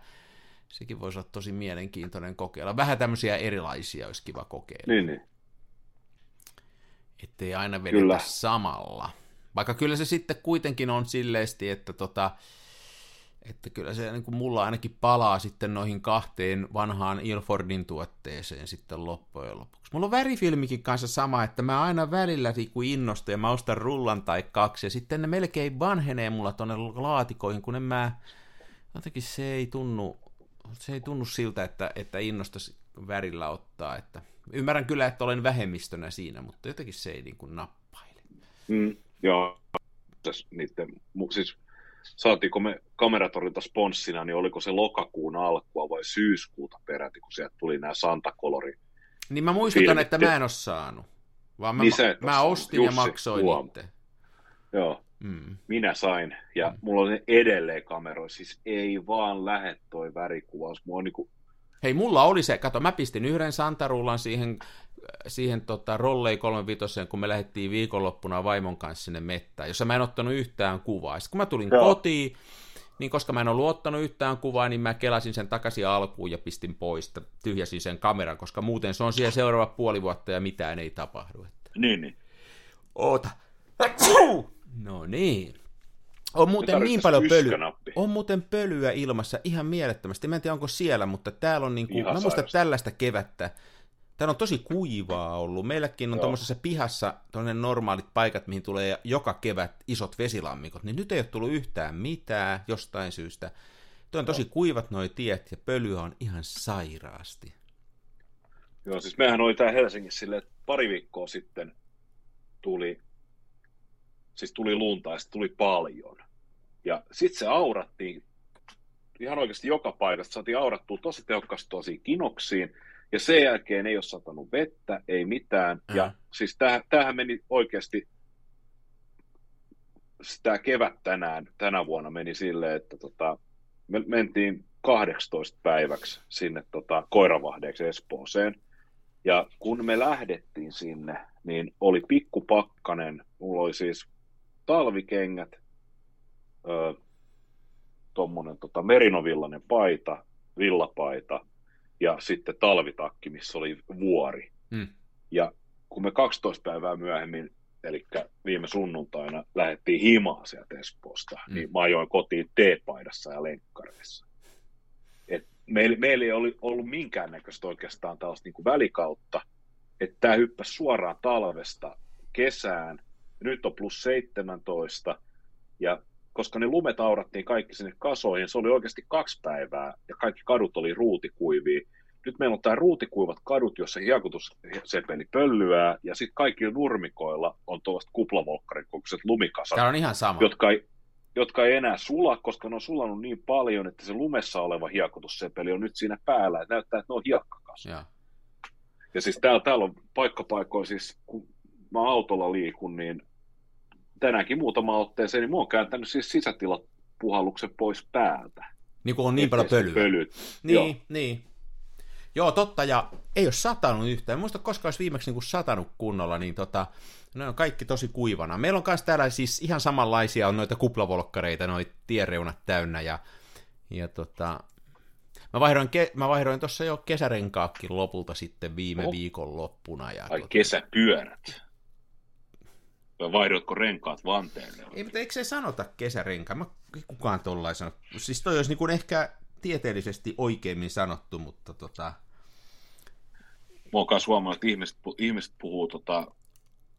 sekin voisi olla tosi mielenkiintoinen kokeilla. Vähän tämmöisiä erilaisia olisi kiva kokeilla, Niin, niin. Ettei aina vedetä Kyllä. samalla. Vaikka kyllä se sitten kuitenkin on silleesti, että tota, että kyllä se niin kuin mulla ainakin palaa sitten noihin kahteen vanhaan Ilfordin tuotteeseen sitten loppujen lopuksi. Mulla on värifilmikin kanssa sama, että mä aina välillä kun innostun ja mä ostan rullan tai kaksi ja sitten ne melkein vanhenee mulla tonne laatikoihin, kun en mä, jotenkin se ei tunnu, se ei tunnu siltä, että, että innostaisi värillä ottaa, että ymmärrän kyllä, että olen vähemmistönä siinä, mutta jotenkin se ei niin kuin nappaile. Mm, joo. Tässä niiden, siis saatiinko me kameratorilta sponssina, niin oliko se lokakuun alkua vai syyskuuta peräti, kun sieltä tuli nämä Santa Colori. Niin mä muistutan, Filmit. että mä en ole saanut. Vaan mä, Niin mä ostin ja Jussi, maksoin huom. itse. Joo, Mm. minä sain, ja mulla on edelleen kameroissa, siis ei vaan lähde toi värikuvaus. Mua on niinku, Hei, mulla oli se, kato, mä pistin yhden santarullan siihen, siihen tota, rollei 35, kun me lähdettiin viikonloppuna vaimon kanssa sinne mettään, jossa mä en ottanut yhtään kuvaa. Sitten kun mä tulin Joo. kotiin, niin koska mä en ollut ottanut yhtään kuvaa, niin mä kelasin sen takaisin alkuun ja pistin pois, tyhjäsin sen kameran, koska muuten se on siellä seuraava puoli vuotta ja mitään ei tapahdu. Että... Niin, niin. Oota. No niin. On muuten niin paljon pölyä. On muuten pölyä ilmassa ihan mielettömästi. Mä en tiedä, onko siellä, mutta täällä on niin kuin, mä muistan tällaista kevättä. Täällä on tosi kuivaa ollut. Meilläkin on tuommoisessa pihassa normaalit paikat, mihin tulee joka kevät isot vesilammikot, niin nyt ei ole tullut yhtään mitään jostain syystä. Tuo on tosi Joo. kuivat noi tiet ja pölyä on ihan sairaasti. Joo, siis mehän oli tää Helsingissä silleen, että pari viikkoa sitten tuli, siis tuli lunta ja tuli paljon. Ja sitten se aurattiin ihan oikeasti joka paikasta. Saatiin aurattua tosi tehokkaasti tosi kinoksiin. Ja sen jälkeen ei ole satanut vettä, ei mitään. Mm. Ja siis tämähän meni oikeasti, tämä kevät tänään, tänä vuonna meni silleen, että tota, me mentiin 18 päiväksi sinne tota, koiravahdeeksi Espooseen. Ja kun me lähdettiin sinne, niin oli pikkupakkanen, mulla oli siis talvikengät, öö, tuommoinen tota, merinovillainen paita, villapaita ja sitten talvitakki, missä oli vuori. Hmm. Ja kun me 12 päivää myöhemmin, eli viime sunnuntaina, lähdettiin himaa sieltä Espoosta, hmm. niin mä ajoin kotiin teepaidassa ja lenkkareissa. Et meillä, meillä ei oli ollut minkäännäköistä oikeastaan tällaista niin kuin välikautta, että tämä hyppäsi suoraan talvesta kesään, nyt on plus 17, ja koska ne lumet aurattiin kaikki sinne kasoihin, se oli oikeasti kaksi päivää ja kaikki kadut oli ruutikuivia. Nyt meillä on tämä ruutikuivat kadut, jossa hiekotussepeli pöllyää ja sitten kaikilla nurmikoilla on tuollaiset kuplavolkkarin kokoiset lumikasat. Tämä on ihan sama. Jotka ei, jotka ei enää sula, koska ne on sulanut niin paljon, että se lumessa oleva hiekotussepeli on nyt siinä päällä, että näyttää, että ne on hiekkakas. Ja, ja siis täällä, täällä on paikkapaikoin, siis kun mä autolla liikun, niin tänäänkin muutama otteeseen, niin mä oon kääntänyt siis sisätilat puhalluksen pois päältä. Niin kuin on niin paljon pölyä. Pölyt. Niin, Joo. niin. Joo, totta, ja ei ole satanut yhtään. En muista koskaan olisi viimeksi niin satanut kunnolla, niin tota, ne on kaikki tosi kuivana. Meillä on myös täällä siis ihan samanlaisia, on noita kuplavolkkareita, noita tiereunat täynnä, ja, ja tota, mä vaihdoin, ke, mä vaihdoin tuossa jo kesärenkaakin lopulta sitten viime oh. viikon loppuna. Ja Ai tota, kesäpyörät. Vai vaihdotko renkaat vanteelle? Ei, mutta eikö se sanota kesärenka? Mä kukaan tollain sano. Siis toi olisi niin kuin ehkä tieteellisesti oikeimmin sanottu, mutta tota... Mä oon huomannut, että ihmiset, ihmiset puhuu tota,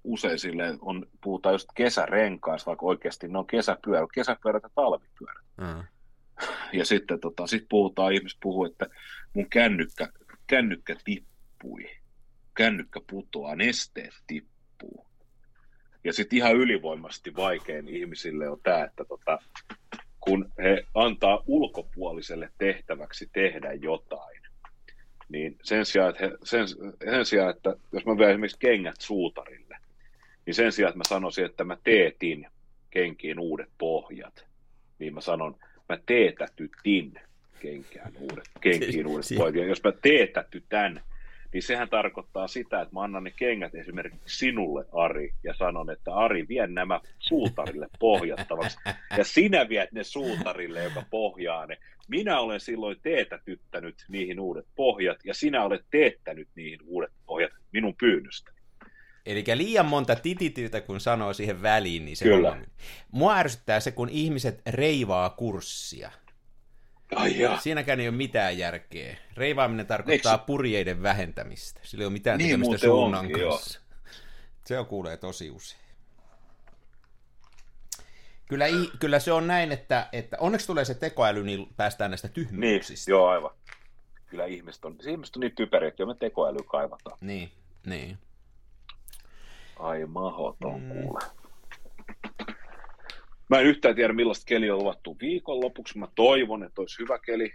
usein silleen, on, puhutaan just kesärenkaista, vaikka oikeasti ne on kesäpyörät, kesäpyörät ja talvipyörät. Mm. Ja sitten tota, sit puhutaan, ihmiset puhuu, että mun kännykkä, kännykkä tippui, kännykkä putoaa, nesteet tippuu. Ja sitten ihan ylivoimasti vaikein ihmisille on tämä, että tota, kun he antaa ulkopuoliselle tehtäväksi tehdä jotain, niin sen sijaan, että, he, sen, sen sijaan, että jos mä vien esimerkiksi kengät suutarille, niin sen sijaan, että mä sanoisin, että mä teetin kenkiin uudet pohjat, niin mä sanon, mä teetätytin kenkään uudet, kenkiin uudet pohjat. Ja jos mä teetätytän, niin sehän tarkoittaa sitä, että mä annan ne kengät esimerkiksi sinulle, Ari, ja sanon, että Ari, vie nämä suutarille pohjattavaksi, ja sinä viet ne suutarille, joka pohjaa ne. Minä olen silloin teetätyttänyt niihin uudet pohjat, ja sinä olet teettänyt niihin uudet pohjat minun pyynnöstä. Eli liian monta titityytä, kun sanoo siihen väliin, niin se Kyllä. on... Mua ärsyttää se, kun ihmiset reivaa kurssia. Ai Siinäkään ei ole mitään järkeä. Reivaaminen tarkoittaa Eikö... purjeiden vähentämistä. Sillä ei ole mitään niin, tekemistä suunnan onkin, kanssa. Joo. Se on kuulee tosi usein. Kyllä, kyllä se on näin, että, että onneksi tulee se tekoäly, niin päästään näistä tyhmyyksistä. Niin, joo, aivan. Kyllä ihmiset on, ihmiset on niin typeriä, että jo me tekoäly kaivataan. Niin, niin. Ai mahoton mm. kuule. Mä en yhtään tiedä, millaista keli on luvattu viikonlopuksi. Mä toivon, että olisi hyvä keli,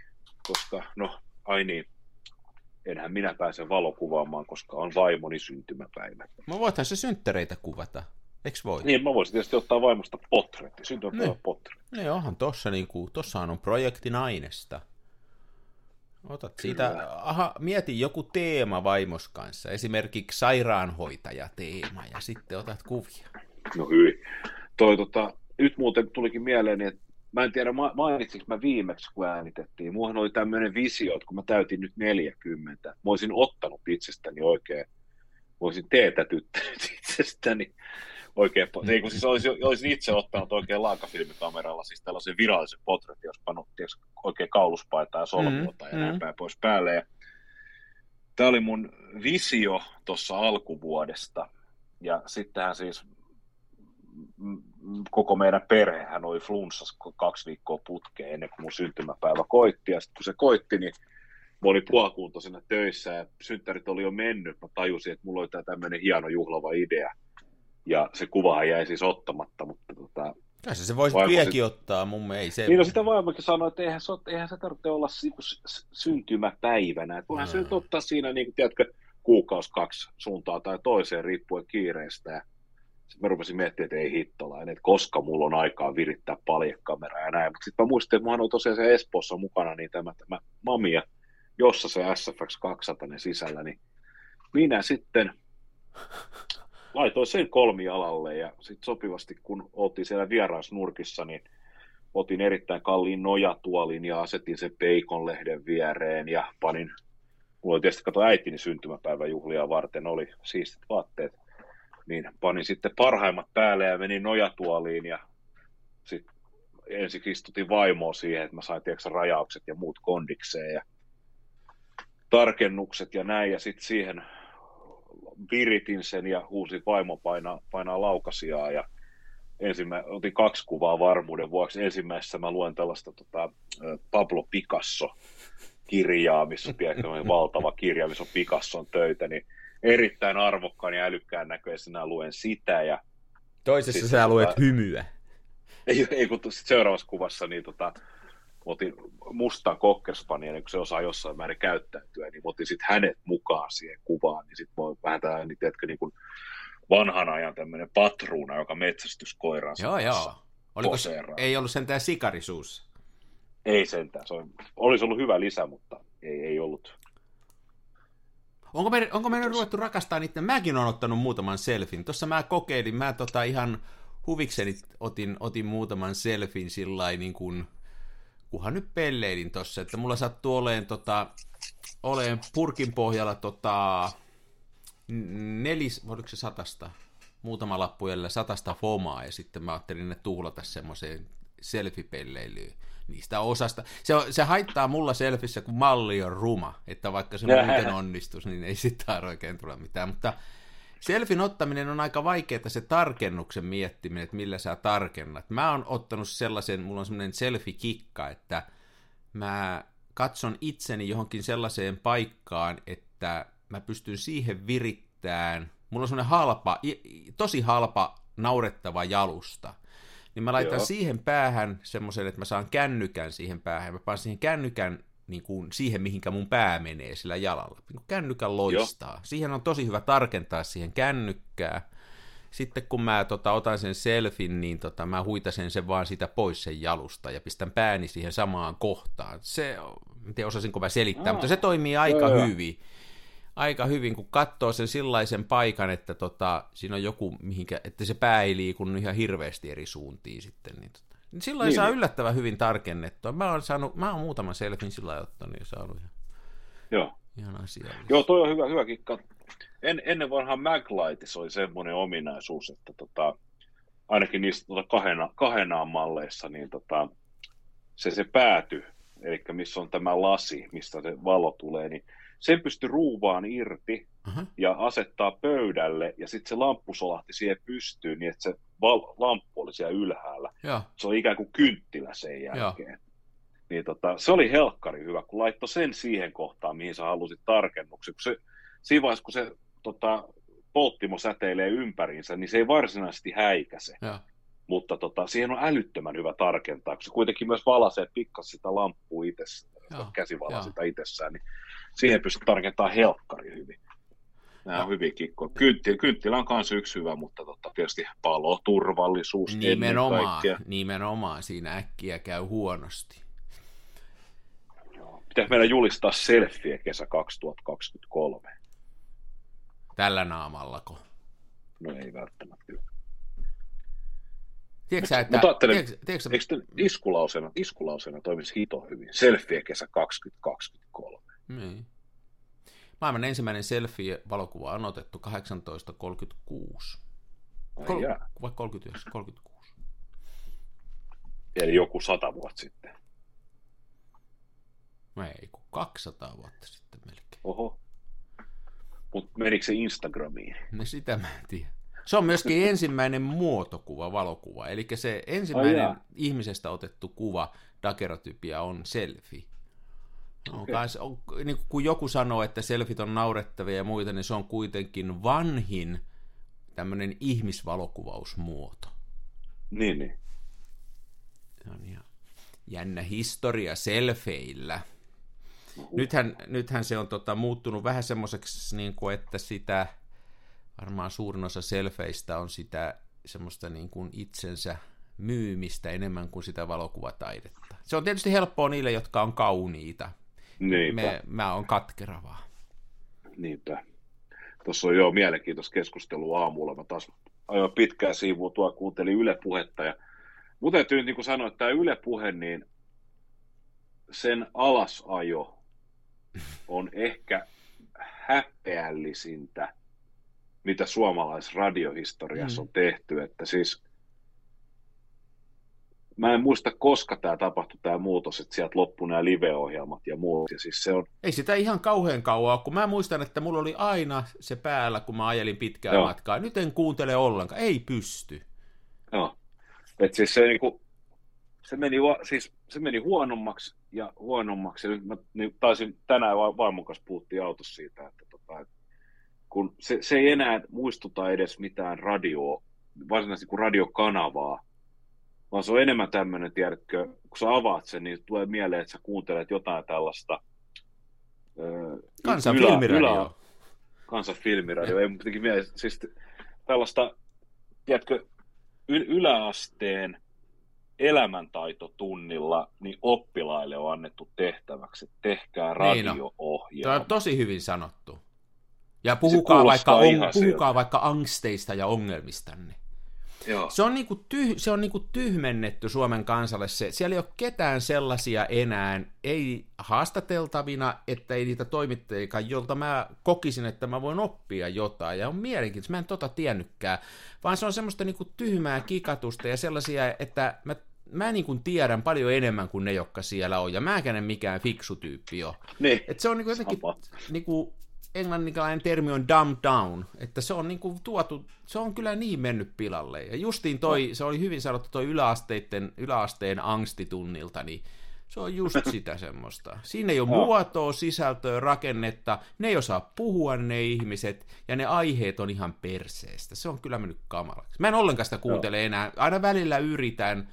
koska no, ai niin, enhän minä pääse valokuvaamaan, koska on vaimoni syntymäpäivä. Mä voithan se synttereitä kuvata. Eiks voi? Niin, mä voisin tietysti ottaa vaimosta potretti, syntymäpäivä niin. potretti. Niin onhan tossa, niin kuin, tossahan on projektin aineesta. Otat siitä, aha, mieti joku teema vaimos kanssa, esimerkiksi sairaanhoitaja-teema, ja sitten otat kuvia. No hyvin. Toi, tota, nyt muuten tulikin mieleen, että mä en tiedä mainitsinko mä viimeksi, kun äänitettiin. Muuhan oli tämmöinen visio, että kun mä täytin nyt 40, mä olisin ottanut itsestäni oikein, voisin teetätyttänyt itsestäni oikein, niin kun siis olisin, olisin itse ottanut oikein laakafilmikameralla siis tällaisen virallisen potretin, jos pannut oikein kauluspaitaa ja solmuota mm-hmm. ja näin päin pois päälle. Ja tämä oli mun visio tuossa alkuvuodesta. Ja sittenhän siis koko meidän perhehän oli flunssas kaksi viikkoa putkeen ennen kuin mun syntymäpäivä koitti. Ja sitten kun se koitti, niin mä olin puolikuntoisena töissä ja synttärit oli jo mennyt. Mä tajusin, että mulla oli tämä tämmöinen hieno juhlava idea. Ja se kuva jäi siis ottamatta, mutta tota, Kai se voisi vieläkin sit... ottaa, mun ei se... Niin no sitä vaimokin sanoi, että eihän se, eihän se tarvitse olla syntymäpäivänä. Että voihan se nyt ottaa siinä, niin kuin, tiedätkö, kuukausi kaksi suuntaan tai toiseen riippuen kiireestä. Ja sitten mä rupesin miettimään, että ei hittolainen, että koska mulla on aikaa virittää paljekameraa ja näin. Mutta sitten mä muistin, että mä on tosiaan se Espoossa mukana, niin tämä, tämä Mamia, jossa se SFX 200 sisällä, niin minä sitten laitoin sen kolmialalle ja sitten sopivasti kun oltiin siellä vieraisnurkissa, niin otin erittäin kalliin nojatuolin ja asetin sen peikonlehden viereen ja panin, mulla oli tietysti kato äitini syntymäpäiväjuhlia varten, oli siistit vaatteet, niin panin sitten parhaimmat päälle ja menin nojatuoliin ja sitten ensiksi istutin vaimoa siihen, että mä sain tiedätkö, rajaukset ja muut kondikseen ja tarkennukset ja näin, ja sitten siihen viritin sen ja huusin vaimo painaa, painaa laukasiaa ja ensimmä, otin kaksi kuvaa varmuuden vuoksi. Ensimmäisessä mä luen tällaista tota, Pablo Picasso kirjaa, missä on valtava kirja, missä on Picasson töitä, niin erittäin arvokkaan ja älykkään näköisenä luen sitä. Ja Toisessa sä luet tota, hymyä. Ei, ei kun seuraavassa kuvassa niin tota, otin mustan kokkerspanielin, kun se osaa jossain määrin käyttäytyä, niin otin sitten hänet mukaan siihen kuvaan, niin sitten voi vähän tämä, niin tiedätkö, niin kuin vanhan ajan tämmöinen patruuna, joka metsästyskoiran Joo, joo. Oliko se, ei ollut sentään sikarisuus? Ei sentään, se on, olisi ollut hyvä lisä, mutta ei, ei ollut. Onko meidän, onko meidän ruvettu rakastaa niitä? Mäkin olen ottanut muutaman selfin. Tuossa mä kokeilin, mä tota ihan huvikseni otin, otin muutaman selfin sillä niin kuin, kunhan nyt pelleilin tossa, että mulla sattuu oleen, tota, oleen purkin pohjalla tota, nelis, oliko se satasta, muutama lappu jäljellä satasta fomaa, ja sitten mä ajattelin ne tuhlata semmoiseen selfie-pelleilyyn niistä osasta. Se, se haittaa mulla selfissä, kun malli on ruma, että vaikka se muuten onnistus, niin ei sitten oikein tule mitään, mutta Selfin ottaminen on aika vaikeaa se tarkennuksen miettiminen, että millä sä tarkennat. Mä oon ottanut sellaisen, mulla on semmoinen selfie-kikka, että mä katson itseni johonkin sellaiseen paikkaan, että mä pystyn siihen virittämään. Mulla on semmoinen halpa, tosi halpa naurettava jalusta. Niin mä laitan Joo. siihen päähän semmoisen, että mä saan kännykän siihen päähän. Mä panen siihen kännykän niin kuin siihen, mihinkä mun pää menee sillä jalalla. Niin kuin kännykän loistaa. Joo. Siihen on tosi hyvä tarkentaa siihen kännykkää. Sitten kun mä tota, otan sen selfin, niin tota, mä huitasen sen vaan sitä pois sen jalusta ja pistän pääni siihen samaan kohtaan. Se, en tiedä osasinko mä selittää, Aa, mutta se toimii aika joo, hyvin. Aika hyvin, kun katsoo sen sellaisen paikan, että tota, siinä on joku, mihinkä, että se pää ei liikunut ihan hirveästi eri suuntiin sitten. Niin tota. Silloin niin. saa yllättävän hyvin tarkennettua. Mä oon, saanut, mä oon muutaman selfin sillä ottanut ja saanut ihan, Joo. ihan asiallista. Joo, toi on hyvä, hyvä kikka. En, ennen vanhan Maglightissa oli semmoinen ominaisuus, että tota, ainakin niistä tota kahena, kahenaan malleissa, niin tota, se, se pääty, eli missä on tämä lasi, mistä se valo tulee, niin sen pystyi ruuvaan irti uh-huh. ja asettaa pöydälle, ja sitten se lamppu solahti siihen pystyyn, niin että se val- lamppu oli siellä ylhäällä. Ja. Se oli ikään kuin kynttilä sen jälkeen. Ja. Niin tota, se oli helkkari hyvä, kun laittoi sen siihen kohtaan, mihin sä halusit tarkennuksen. Kun se, siinä vaiheessa, kun se tota, polttimo säteilee ympäriinsä, niin se ei varsinaisesti häikäse. Ja. Mutta tota, siihen on älyttömän hyvä tarkentaa, kun se kuitenkin myös valasee pikkas sitä lamppua itsessään, käsivalaa sitä itsessään, niin siihen pystyy tarkentamaan helkkari hyvin. Nämä on hyviä kikkoja. Kynttilä, kynttilä on myös yksi hyvä, mutta totta, tietysti paloturvallisuus nimenomaan, nimenomaan siinä äkkiä käy huonosti. Pitäisi meidän julistaa selfie kesä 2023. Tällä naamallako? No ei välttämättä. Tiedätkö sä, että... Mutta ajattelen, tiedätkö, tiedätkö, Eikö iskulausena, iskulausena toimisi hito hyvin? Selfie kesä 2023. Niin. Maailman ensimmäinen selfie-valokuva on otettu 1836. Ai Kol- vai 39, 36. Eli joku sata vuotta sitten. Ei, kun 200 vuotta sitten melkein. Oho. Mutta menikö se Instagramiin? No sitä mä en tiedä. Se on myöskin ensimmäinen muotokuva, valokuva. Eli se ensimmäinen jaa. ihmisestä otettu kuva, dagerotypia, on selfie. No, Okei. okay. on, niin kun joku sanoo, että selfit on naurettavia ja muita, niin se on kuitenkin vanhin tämmöinen ihmisvalokuvausmuoto. Niin, niin. Se on ihan jännä historia selfeillä. Nythän, nythän se on tota, muuttunut vähän semmoiseksi, niin kuin, että sitä, varmaan suurin osa selfeistä on sitä semmoista niin kuin itsensä myymistä enemmän kuin sitä valokuvataidetta. Se on tietysti helppoa niille, jotka on kauniita. Niinpä, Me, mä oon katkera vaan. niinpä. Tuossa on jo mielenkiintoista keskustelua aamulla. Mä taas ajoin pitkään siivua tuo, kuuntelin Yle Puhetta. Ja mun täytyy niin kuin sanoa, että tämä Yle Puhe, niin sen alasajo on ehkä häpeällisintä, mitä suomalaisradiohistoriassa Mm. on tehty. Että siis mä en muista, koska tämä tapahtui, tämä muutos, että sieltä loppui nämä live-ohjelmat ja muut. Ja siis se on, Ei sitä ihan kauhean kauan kun mä muistan, että mulla oli aina se päällä, kun mä ajelin pitkää Joo. matkaa. Nyt en kuuntele ollenkaan, ei pysty. Joo. Et siis se, niinku, se, meni, siis, se meni huonommaksi ja huonommaksi. Ja nyt mä niin taisin tänään va- vaimon kanssa puhuttiin autossa siitä, että tota, et kun se, se ei enää muistuta edes mitään radio, varsinaisesti kuin radiokanavaa, vaan se on enemmän tämmöinen, tiedätkö, kun sä avaat sen, niin tulee mieleen, että sä kuuntelet jotain tällaista öö, Kansan ylä- filmiradio. ylä- Kansan filmiradio. Ei mun mieleen, siis tällaista, tiedätkö, y- yläasteen elämäntaitotunnilla niin oppilaille on annettu tehtäväksi, että tehkää Niin on. radio-ohjelma. Tämä on tosi hyvin sanottu. Ja puhukaa, vaikka, on, puhukaa siltä. vaikka angsteista ja ongelmistanne. Joo. Se on, niinku tyh, se on niinku tyhmennetty Suomen kansalle se. Siellä ei ole ketään sellaisia enää, ei haastateltavina, että ei niitä toimittajikaan, jolta mä kokisin, että mä voin oppia jotain. Ja on mielenkiintoista, mä en tota tiennytkään. Vaan se on semmoista niinku tyhmää kikatusta ja sellaisia, että mä, mä niinku tiedän paljon enemmän kuin ne, jotka siellä on. Ja mäkään en mikään fiksu tyyppi ole. Niin. Et se on niinku jotenkin, niinku, englanninkilainen termi on dumb down, että se on niinku tuotu, se on kyllä niin mennyt pilalle. Ja justiin toi, se oli hyvin sanottu toi yläasteiden, yläasteen angstitunnilta, niin se on just sitä semmoista. Siinä ei ole muotoa, sisältöä, rakennetta, ne ei osaa puhua ne ihmiset, ja ne aiheet on ihan perseestä. Se on kyllä mennyt kamalaksi. Mä en ollenkaan sitä kuuntele enää, aina välillä yritän,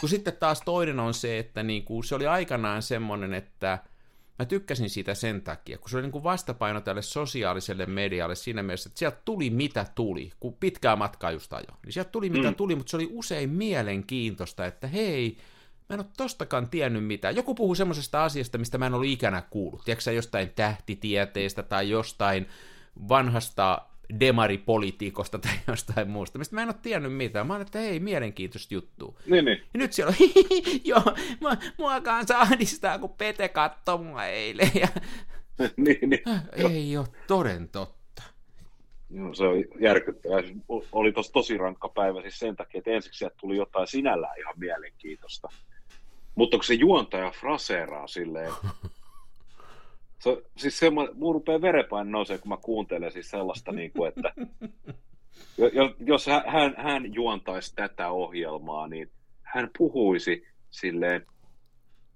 kun sitten taas toinen on se, että niinku, se oli aikanaan semmoinen, että mä tykkäsin siitä sen takia, kun se oli niinku vastapaino tälle sosiaaliselle medialle siinä mielessä, että sieltä tuli mitä tuli, kun pitkää matkaa just ajo. Niin sieltä tuli mitä Mm. tuli, mutta se oli usein mielenkiintoista, että hei, mä en ole tostakaan tiennyt mitään. Joku puhuu semmoisesta asiasta, mistä mä en ollut ikänä kuullut. Tiedätkö sä jostain tähtitieteestä tai jostain vanhasta demaripolitiikosta tai jostain muusta, mistä mä en ole tiennyt mitään. Mä oon, että hei, mielenkiintoista juttua. Niin, niin. Ja nyt siellä on, joo, mua, mua kanssa ahdistaa, kun Pete katsoi mua eilen. Ja, niin, niin. ei ole toden totta. Joo, se on järkyttävää. Oli tos tosi rankka päivä siis sen takia, että ensiksi sieltä tuli jotain sinällään ihan mielenkiintoista. Mutta kun se juontaja fraseeraa silleen, se, siis se, mun rupeaa verenpaine nousee, kun mä kuuntelen siis sellaista, niin kuin, että jo- jo- jos hän, hän, juontaisi tätä ohjelmaa, niin hän puhuisi silleen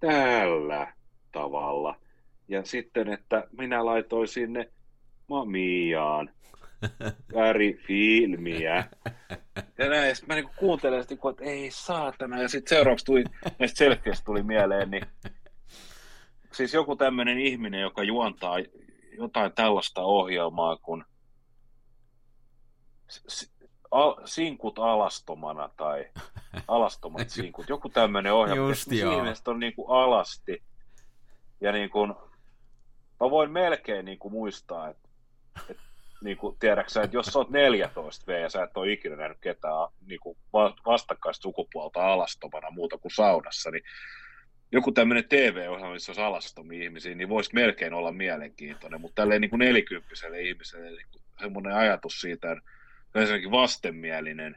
tällä tavalla. Ja sitten, että minä laitoin sinne Mamiaan värifilmiä. Ja näin, mä niinku kuuntelen sitä, että ei saatana. Ja sitten seuraavaksi tuli, näistä selfieistä tuli mieleen, niin siis joku tämmöinen ihminen, joka juontaa jotain tällaista ohjelmaa kuin sinkut alastomana tai alastomat sinkut. Joku tämmöinen ohjelma. Just missä joo. ihmiset on niinku alasti. Ja niin kuin, mä voin melkein niin kuin muistaa, että, että niin kuin, tiedätkö että jos sä oot 14 V ja sä et ole ikinä nähnyt ketään niin kuin vastakkaista sukupuolta alastomana muuta kuin saunassa, niin joku tämmöinen TV-ohjelma, missä olisi alastomia ihmisiä, niin voisi melkein olla mielenkiintoinen, mutta tälleen niin kuin nelikymppiselle ihmiselle niin kuin semmoinen ajatus siitä on ensinnäkin vastenmielinen,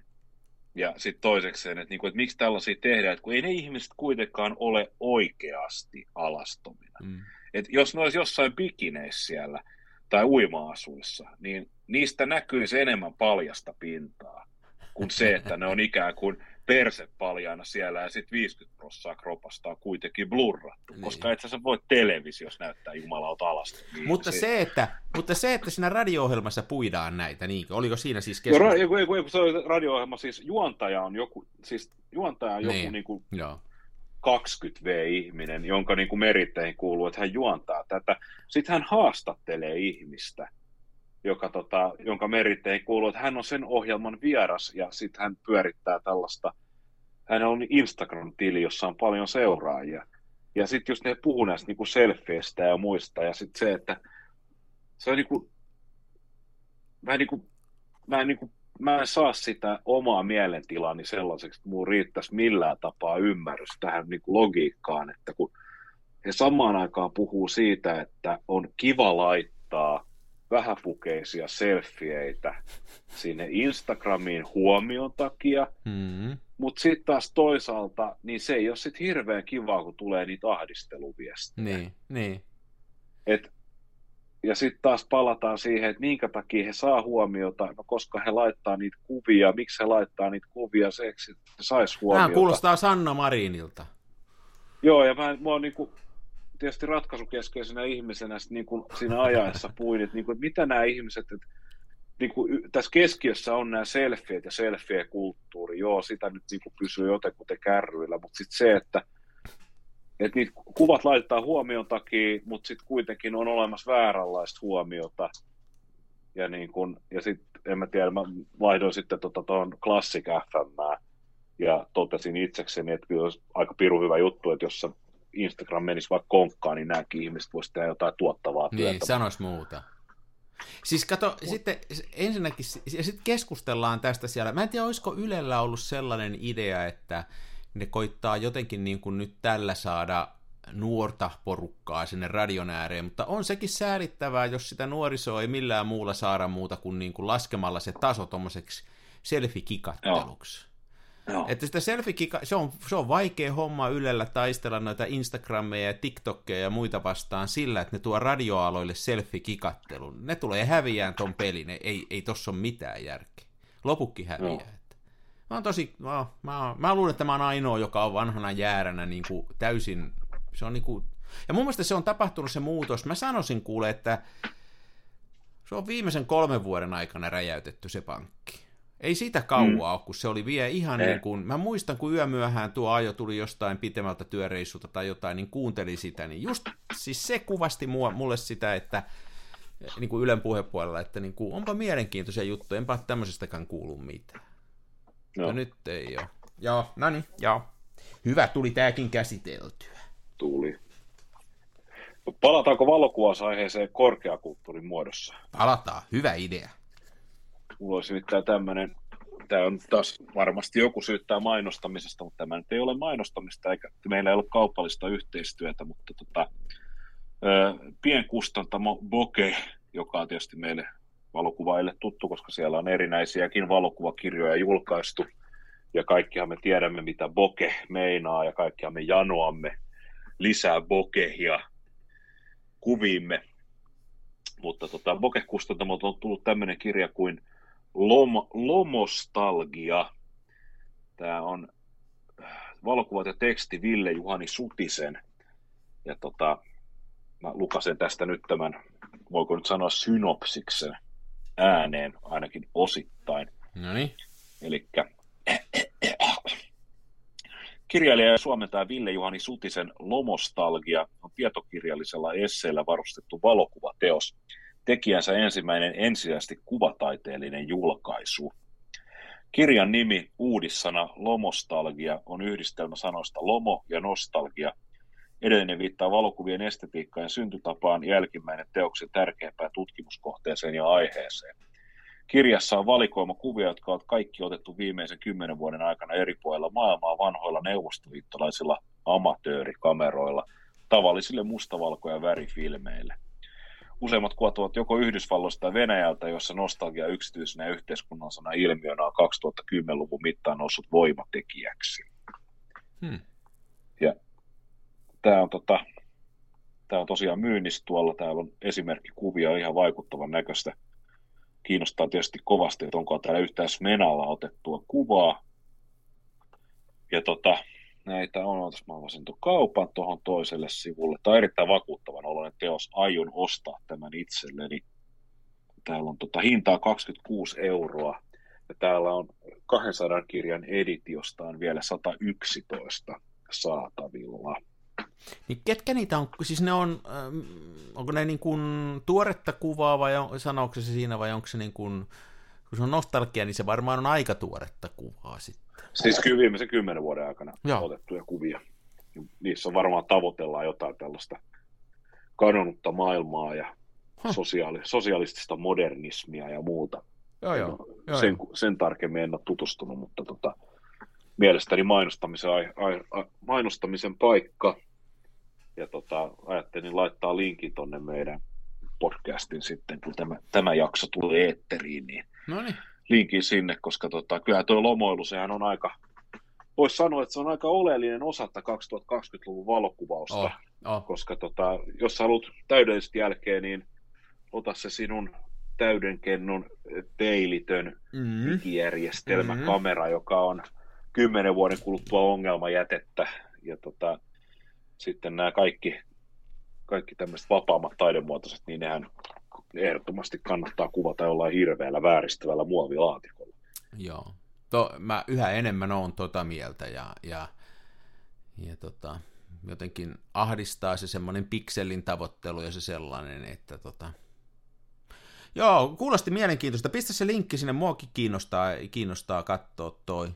ja sitten toisekseen, että, niinku, että miksi tällaisia tehdään, että kun ei ne ihmiset kuitenkaan ole oikeasti alastomina. Mm. Et jos ne olisi jossain bikineissä siellä tai uima-asuissa, niin niistä näkyisi enemmän paljasta pintaa kuin se, että ne on ikään kuin perse paljaana siellä ja sitten 50 prosenttia kropasta on kuitenkin blurrattu, niin. koska et sä voi televisiossa näyttää jumalauta alasta. Niin mutta, se, että, mutta se, että siinä radio-ohjelmassa puidaan näitä, niin oliko siinä siis keskustelu? No, joku, joku, joku, se radio-ohjelma, siis juontaja on joku, siis juontaja on joku niin. Niin kuin, Joo. 20V-ihminen, jonka niin kuin meritteihin kuuluu, että hän juontaa tätä. Sitten hän haastattelee ihmistä, joka, tota, jonka meritteihin kuuluu, että hän on sen ohjelman vieras ja sitten hän pyörittää tällaista, hän on Instagram-tili, jossa on paljon seuraajia. Ja sitten just ne puhuu näistä niin selfieistä ja muista ja sitten se, että se on niin kuin, mä en, niin kuin, mä en, niin kuin, mä en saa sitä omaa mielentilani sellaiseksi, että mulla riittäisi millään tapaa ymmärrys tähän niin kuin logiikkaan, että kun he samaan aikaan puhuu siitä, että on kiva laittaa vähäpukeisia selfieitä sinne Instagramiin huomion takia, mm-hmm. mutta sitten taas toisaalta, niin se ei ole sitten hirveän kivaa, kun tulee niitä ahdisteluviestejä. Niin, niin. Et, ja sitten taas palataan siihen, että minkä takia he saa huomiota, no koska he laittaa niitä kuvia, miksi he laittaa niitä kuvia että he saisi huomiota. Tämä kuulostaa Sanna Marinilta. Joo, ja mä, mä oon niinku, tietysti ratkaisukeskeisenä ihmisenä niin kuin siinä ajaessa puin, että, niin kuin, että mitä nämä ihmiset, että niin kuin, tässä keskiössä on nämä selfieet ja selfie-kulttuuri, joo, sitä nyt niin kuin pysyy jotenkin kärryillä, mutta sitten se, että että niitä kuvat laitetaan huomion takia, mutta sitten kuitenkin on olemassa vääränlaista huomiota. Ja, niin kun, ja sitten, en mä tiedä, mä vaihdoin sitten tuon tota, Classic FM ja totesin itsekseni, että kyllä olisi aika piru hyvä juttu, että jos sä Instagram menisi vaikka konkkaan, niin nämäkin ihmiset voisivat tehdä jotain tuottavaa niin, työtä. Niin, sanois muuta. Siis kato, Mut. sitten ensinnäkin, ja sitten keskustellaan tästä siellä. Mä en tiedä, olisiko Ylellä ollut sellainen idea, että ne koittaa jotenkin niin kuin nyt tällä saada nuorta porukkaa sinne radion ääreen, mutta on sekin säälittävää, jos sitä nuorisoa ei millään muulla saada muuta kuin, niin kuin laskemalla se taso tuommoiseksi selfie-kikatteluksi. Joo. Että sitä se on, se on vaikea homma Ylellä taistella noita Instagrammeja ja TikTokkeja ja muita vastaan sillä, että ne tuo radioaloille selfie-kikattelun. Ne tulee häviään ton pelin, ei, ei tossa ole mitään järkeä. Lopukki häviää. Että. Mä oon tosi, mä, mä, mä luulen, että mä oon ainoa, joka on vanhana jääränä niin kuin täysin, se on niin kuin, ja mun mielestä se on tapahtunut se muutos. Mä sanoisin kuule, että se on viimeisen kolmen vuoden aikana räjäytetty se pankki. Ei siitä kauaa mm. ole, kun se oli vielä ihan Ei. niin kuin, mä muistan kun yömyöhään tuo ajo tuli jostain pitemmältä työreissulta tai jotain, niin kuuntelin sitä, niin just siis se kuvasti mua, mulle sitä, että niin kuin Ylen puhepuolella, että niin kuin, onpa mielenkiintoisia juttuja, enpä tämmöisestäkään kuulu mitään. No. no nyt ei ole. Joo, no niin, joo. Hyvä, tuli tääkin käsiteltyä. Tuli. Palataanko valokuvausaiheeseen korkeakulttuurin muodossa? Palataan, hyvä idea. Mulla olisi nimittäin tämmöinen, tämä on taas varmasti joku syyttää mainostamisesta, mutta tämä nyt ei ole mainostamista, eikä meillä ei ole kaupallista yhteistyötä, mutta tota, pienkustantamo Boke, joka on tietysti meille valokuvaille tuttu, koska siellä on erinäisiäkin valokuvakirjoja julkaistu, ja kaikkihan me tiedämme, mitä Boke meinaa, ja kaikkihan me janoamme lisää Bokehia kuviimme. Mutta tota, Boke-kustantamolta on tullut tämmöinen kirja kuin Lom, Lomostalgia. Tämä on valokuvat ja teksti Ville Juhani Sutisen. Ja tota, mä lukasen tästä nyt tämän, voiko nyt sanoa synopsiksen ääneen ainakin osittain. No niin. Eli kirjailija ja suomentaja Ville Juhani Sutisen Lomostalgia on tietokirjallisella esseellä varustettu valokuvateos – tekijänsä ensimmäinen ensisijaisesti kuvataiteellinen julkaisu. Kirjan nimi uudissana Lomostalgia on yhdistelmä sanoista lomo ja nostalgia, Edellinen viittaa valokuvien estetiikkaan ja syntytapaan, jälkimmäinen teoksen tärkeimpään tutkimuskohteeseen ja aiheeseen. Kirjassa on valikoima kuvia, jotka ovat kaikki otettu viimeisen kymmenen vuoden aikana eri puolilla maailmaa vanhoilla neuvostoliittolaisilla amatöörikameroilla, tavallisille mustavalko- ja värifilmeille. Useimmat kuvat ovat joko Yhdysvalloista tai Venäjältä, jossa nostalgia yksityisenä ja yhteiskunnallisena ilmiönä on 2010-luvun mittaan noussut voimatekijäksi. Hmm. Ja tämä on, tota, tämä on tosiaan myynnissä tuolla. Täällä on esimerkkikuvia ihan vaikuttavan näköistä. Kiinnostaa tietysti kovasti, että onko täällä yhtään Smenalla otettua kuvaa. Ja tota, näitä on, otas mä avasin kaupan tuohon toiselle sivulle. Tämä on erittäin vakuuttavan oloinen teos. Aion ostaa tämän itselleni. Täällä on tota, hintaa 26 euroa. Ja täällä on 200 kirjan editiosta on vielä 111 saatavilla. Niin ketkä niitä on, siis ne on, ähm, onko ne niin kuin tuoretta kuvaa vai on, sanooko se siinä vai onko se niin kuin, kun se on nostalgia, niin se varmaan on aika tuoretta kuvaa sitten. Siis kyllä viimeisen kymmenen vuoden aikana Joo. otettuja kuvia. Niissä on varmaan tavoitellaan jotain tällaista kadonnutta maailmaa ja huh. sosiaali, sosialistista modernismia ja muuta. Joo, joo. joo sen, joo. sen tarkemmin en ole tutustunut, mutta tota, mielestäni mainostamisen, ai, ai, ai, mainostamisen paikka. Ja tota, ajattelin laittaa linkin tonne meidän podcastin sitten, kun tämä, tämä jakso tulee eetteriin, niin Noniin. linkin sinne, koska tota, kyllä tuo lomoilu, sehän on aika, voisi sanoa, että se on aika oleellinen osa 2020-luvun valokuvausta, oh, oh. koska tota, jos haluat täydellisesti jälkeen, niin ota se sinun täydenkennun teilitön mm-hmm. digijärjestelmä, mm-hmm. kamera, joka on kymmenen vuoden kuluttua ongelmajätettä. Ja tota, sitten nämä kaikki, kaikki tämmöiset vapaammat taidemuotoiset, niin nehän ehdottomasti kannattaa kuvata jollain hirveällä vääristävällä muovilaatikolla. Joo. To, mä yhä enemmän oon tota mieltä ja, ja, ja tota, jotenkin ahdistaa se semmoinen pikselin tavoittelu ja se sellainen, että tota, Joo, kuulosti mielenkiintoista. Pistä se linkki sinne, muakin kiinnostaa, kiinnostaa katsoa toi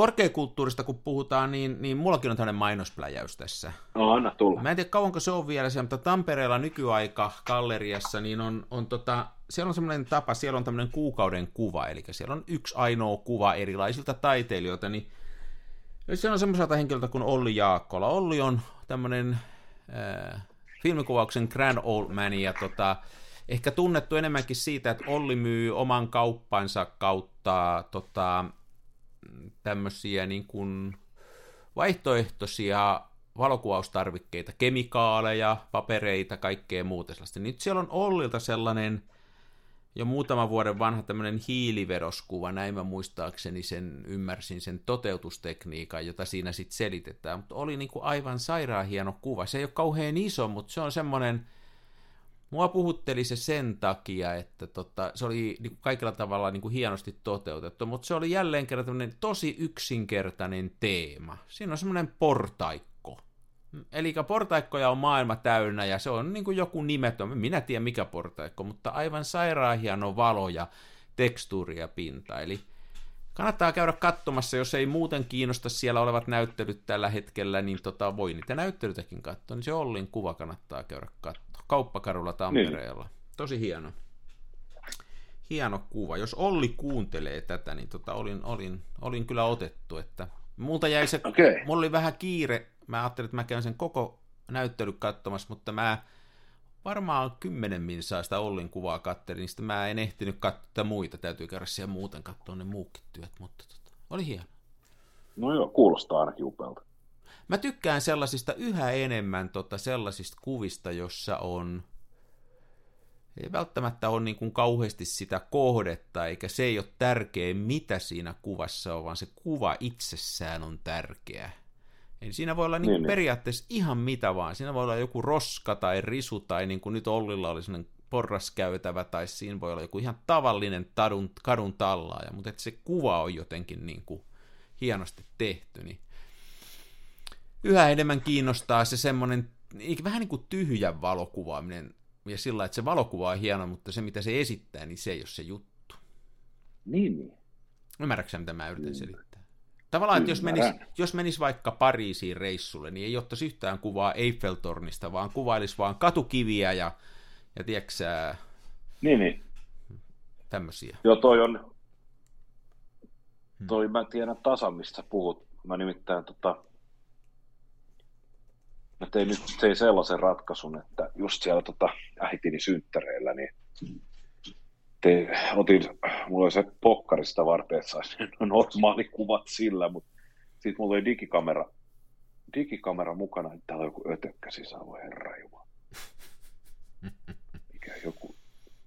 korkeakulttuurista kun puhutaan, niin, niin mullakin on tämmöinen mainospläjäys tässä. No, anna tulla. Mä en tiedä kauanko se on vielä siellä, mutta Tampereella nykyaika galleriassa, niin on, on tota, siellä on semmoinen tapa, siellä on tämmöinen kuukauden kuva, eli siellä on yksi ainoa kuva erilaisilta taiteilijoilta, niin siellä on semmoiselta henkilöltä kuin Olli Jaakkola. Olli on tämmöinen äh, filmikuvauksen grand old man, ja tota, ehkä tunnettu enemmänkin siitä, että Olli myy oman kauppansa kautta tota, tämmöisiä niin kuin vaihtoehtoisia valokuvaustarvikkeita, kemikaaleja, papereita, kaikkea muuta sellaista. Nyt siellä on Ollilta sellainen jo muutaman vuoden vanha tämmöinen hiiliveroskuva, näin mä muistaakseni sen ymmärsin sen toteutustekniikan, jota siinä sitten selitetään, mutta oli niin kuin aivan sairaan hieno kuva. Se ei ole kauhean iso, mutta se on semmoinen, Mua puhutteli se sen takia, että tota, se oli niin kuin kaikilla tavalla niin kuin hienosti toteutettu, mutta se oli jälleen kerran tosi yksinkertainen teema. Siinä on semmoinen portaikko. Eli portaikkoja on maailma täynnä ja se on niin kuin joku nimetön, minä tiedän mikä portaikko, mutta aivan sairaan hieno valo ja tekstuuri ja pinta. Eli kannattaa käydä katsomassa, jos ei muuten kiinnosta siellä olevat näyttelyt tällä hetkellä, niin tota, voi niitä näyttelytäkin katsoa, niin se Ollin kuva kannattaa käydä katsoa. Kauppakarulla Tampereella. Niin. Tosi hieno. Hieno kuva. Jos Olli kuuntelee tätä, niin tota, olin, olin, olin kyllä otettu. Että multa jäi se, okay. mulla oli vähän kiire. Mä ajattelin, että mä käyn sen koko näyttely katsomassa, mutta mä varmaan kymmenen minsaa sitä Ollin kuvaa kattelin, niin sitten mä en ehtinyt katsoa muita, täytyy käydä siellä muuten katsoa ne muukin työt, mutta tota, oli hieno. No joo, kuulostaa ainakin upealta. Mä tykkään sellaisista yhä enemmän tota, sellaisista kuvista, jossa on ei välttämättä ole niin kuin kauheasti sitä kohdetta, eikä se ei ole tärkeä, mitä siinä kuvassa on, vaan se kuva itsessään on tärkeä. Eli siinä voi olla niin niin, periaatteessa ihan mitä vaan. Siinä voi olla joku roska tai risu, tai niin kuin nyt Ollilla oli sellainen porraskäytävä, tai siinä voi olla joku ihan tavallinen tadun, kadun tallaaja, mutta että se kuva on jotenkin niin kuin hienosti tehty, niin yhä enemmän kiinnostaa se semmoinen vähän niin kuin tyhjän valokuvaaminen, ja sillä että se valokuva on hieno, mutta se mitä se esittää, niin se ei ole se juttu. Niin, niin. Ymmärrätkö mitä mä yritän niin. selittää? Tavallaan, että jos menis, jos menis vaikka Pariisiin reissulle, niin ei ottaisi yhtään kuvaa Eiffeltornista, vaan kuvailisi vaan katukiviä ja, ja tiedätkö sä, Niin, niin. tämmöisiä. Joo, toi on, toi mä tiedän tasan, mistä puhut. Mä nimittäin tota, mä tein nyt tein sellaisen ratkaisun, että just siellä tota, äitini synttäreillä, niin te, otin, mulla oli se pokkarista varten, että saisi normaali kuvat sillä, mutta sitten mulla oli digikamera, digikamera mukana, että täällä on joku ötökkä sisällä, voi herra jumala. Mikä joku,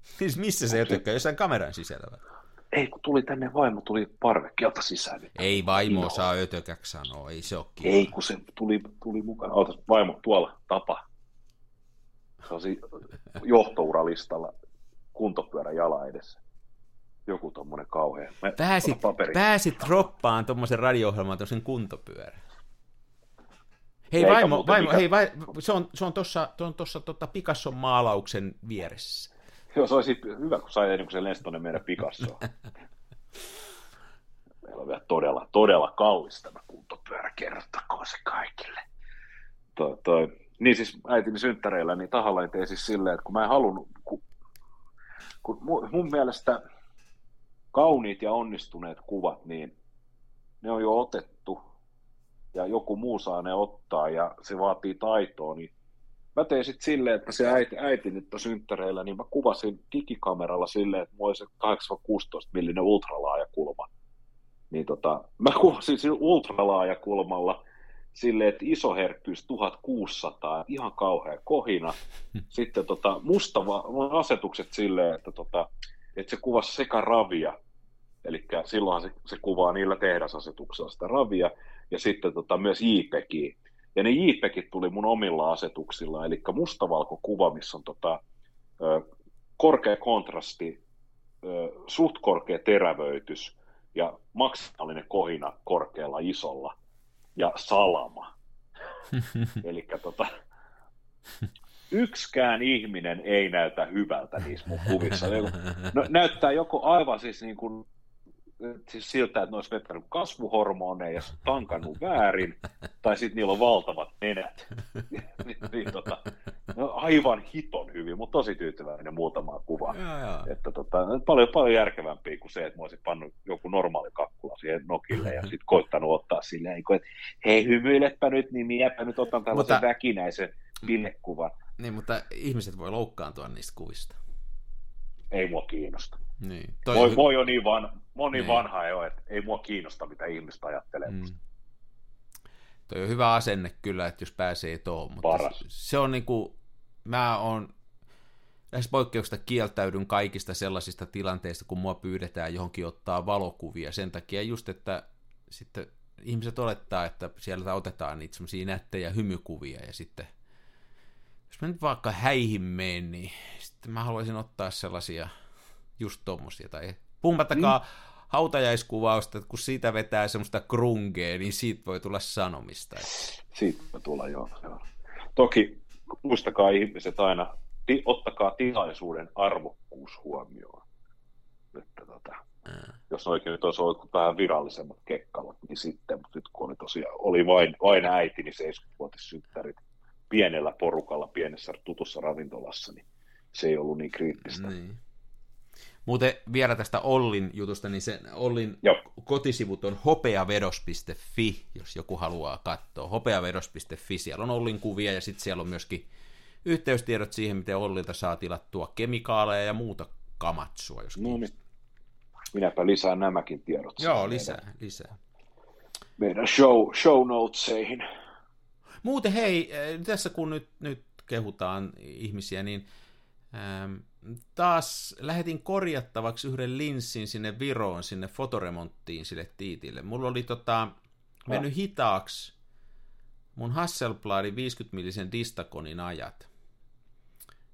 Siis missä se jotenkin, jossain kameran sisällä vai? Ei kun tuli tänne vaimo, tuli parvekkeelta sisään. Niin Ei vaimo Joo. saa ötökäksi sanoa, ei se ole kiva. Ei, kun se tuli, tuli mukana. Ootas, vaimo, tuolla, tapa. Se on johtouralistalla kuntopyörä jala edessä. Joku tommonen kauhea. Mä, Pääsit, ota pääsit droppaan tuommoisen radio-ohjelman tuollaisen kuntopyörän. Hei Eikä vaimo, vaimo mikä- hei, vai, se on, se on tuossa tossa, tota Picasson maalauksen vieressä. Joo, se olisi hyvä, kun sai ennen kuin se lensi tonne meidän Picassoon. Meillä on vielä todella, todella kallis tämä kuntopyörä, kerrottakoon se kaikille. Toi, toi. Niin siis äitini synttäreillä, niin tahallani tein siis silleen, että kun mä en halunnut, kun, kun mun mielestä kauniit ja onnistuneet kuvat, niin ne on jo otettu ja joku muu saa ne ottaa ja se vaatii taitoa, niin mä tein sitten silleen, että se äiti, äiti nyt on synttäreillä, niin mä kuvasin digikameralla silleen, että mulla oli se 8-16 millinen ultralaajakulma. Niin tota, mä kuvasin sillä ultralaajakulmalla silleen, että iso herkkyys 1600, ihan kauhea kohina. Sitten tota, musta va- asetukset silleen, että, tota, että se kuvasi sekä ravia, eli silloin se, se kuvaa niillä tehdasasetuksilla sitä ravia, ja sitten tota, myös JPEGiä. Ja ne JPEGit tuli mun omilla asetuksilla, eli mustavalkokuva, missä on tota, ö, korkea kontrasti, ö, suht korkea terävöitys ja maksimaalinen kohina korkealla isolla ja salama. eli tota, yksikään ihminen ei näytä hyvältä niissä mun kuvissa. No, näyttää joko aivan siis niin kuin siis siltä, että ne olisi vettänyt kasvuhormoneja ja tankannut väärin, tai sitten niillä on valtavat nenät. niin, niin, tota, no, aivan hiton hyvin, mutta tosi tyytyväinen muutamaa kuvaa. Että tota, paljon, paljon järkevämpiä kuin se, että mä olisin pannut joku normaali kakkula siihen nokille ja sitten koittanut ottaa silleen, niin että hei hymyilepä nyt, niin minäpä nyt otan tällaisen Mutta- väkinäisen pilekuvan. Niin, mutta ihmiset voi loukkaantua niistä kuvista. Ei mua kiinnosta. Niin. Toi on hy- moi on niin, van, moni Niin. vanha jo, että ei mua kiinnosta, mitä ihmistä ajattelee. Mm. Toi on hyvä asenne kyllä, että jos pääsee tuohon, mutta Paras. se, se on niinku, mä oon lähes poikkeuksesta kieltäydyn kaikista sellaisista tilanteista, kun mua pyydetään johonkin ottaa valokuvia sen takia just, että sitten ihmiset olettaa, että sieltä otetaan niitä semmoisia nättejä hymykuvia ja sitten jos mä nyt vaikka häihin meen, niin sitten mä haluaisin ottaa sellaisia just tommosia tai puhumattakaan mm. hautajaiskuvausta, että kun siitä vetää semmoista krungea, niin siitä voi tulla sanomista. Siitä voi tulla joo. joo. Toki muistakaa ihmiset aina, ti, ottakaa tilaisuuden arvokkuus huomioon. Että tota, Ää. jos oikein nyt olisi ollut vähän virallisemmat kekkalat, niin sitten, mutta nyt kun oli tosiaan, oli vain, vain äiti, niin 70-vuotissynttärit pienellä porukalla, pienessä tutussa ravintolassa, niin se ei ollut niin kriittistä. Niin. Muuten vielä tästä Ollin jutusta, niin se Ollin Joo. kotisivut on hopeavedos.fi, jos joku haluaa katsoa. Hopeavedos.fi, siellä on Ollin kuvia ja sitten siellä on myöskin yhteystiedot siihen, miten Ollilta saa tilattua kemikaaleja ja muuta kamatsua, jos No niin, minäpä lisään nämäkin tiedot. Joo, lisää, lisää. Meidän show, show notesihin. Muuten hei, äh, tässä kun nyt, nyt kehutaan ihmisiä, niin ähm, taas lähetin korjattavaksi yhden linssin sinne Viroon, sinne fotoremonttiin sille tiitille. Mulla oli tota, mennyt hitaaksi mun Hasselbladin 50-millisen Distaconin ajat.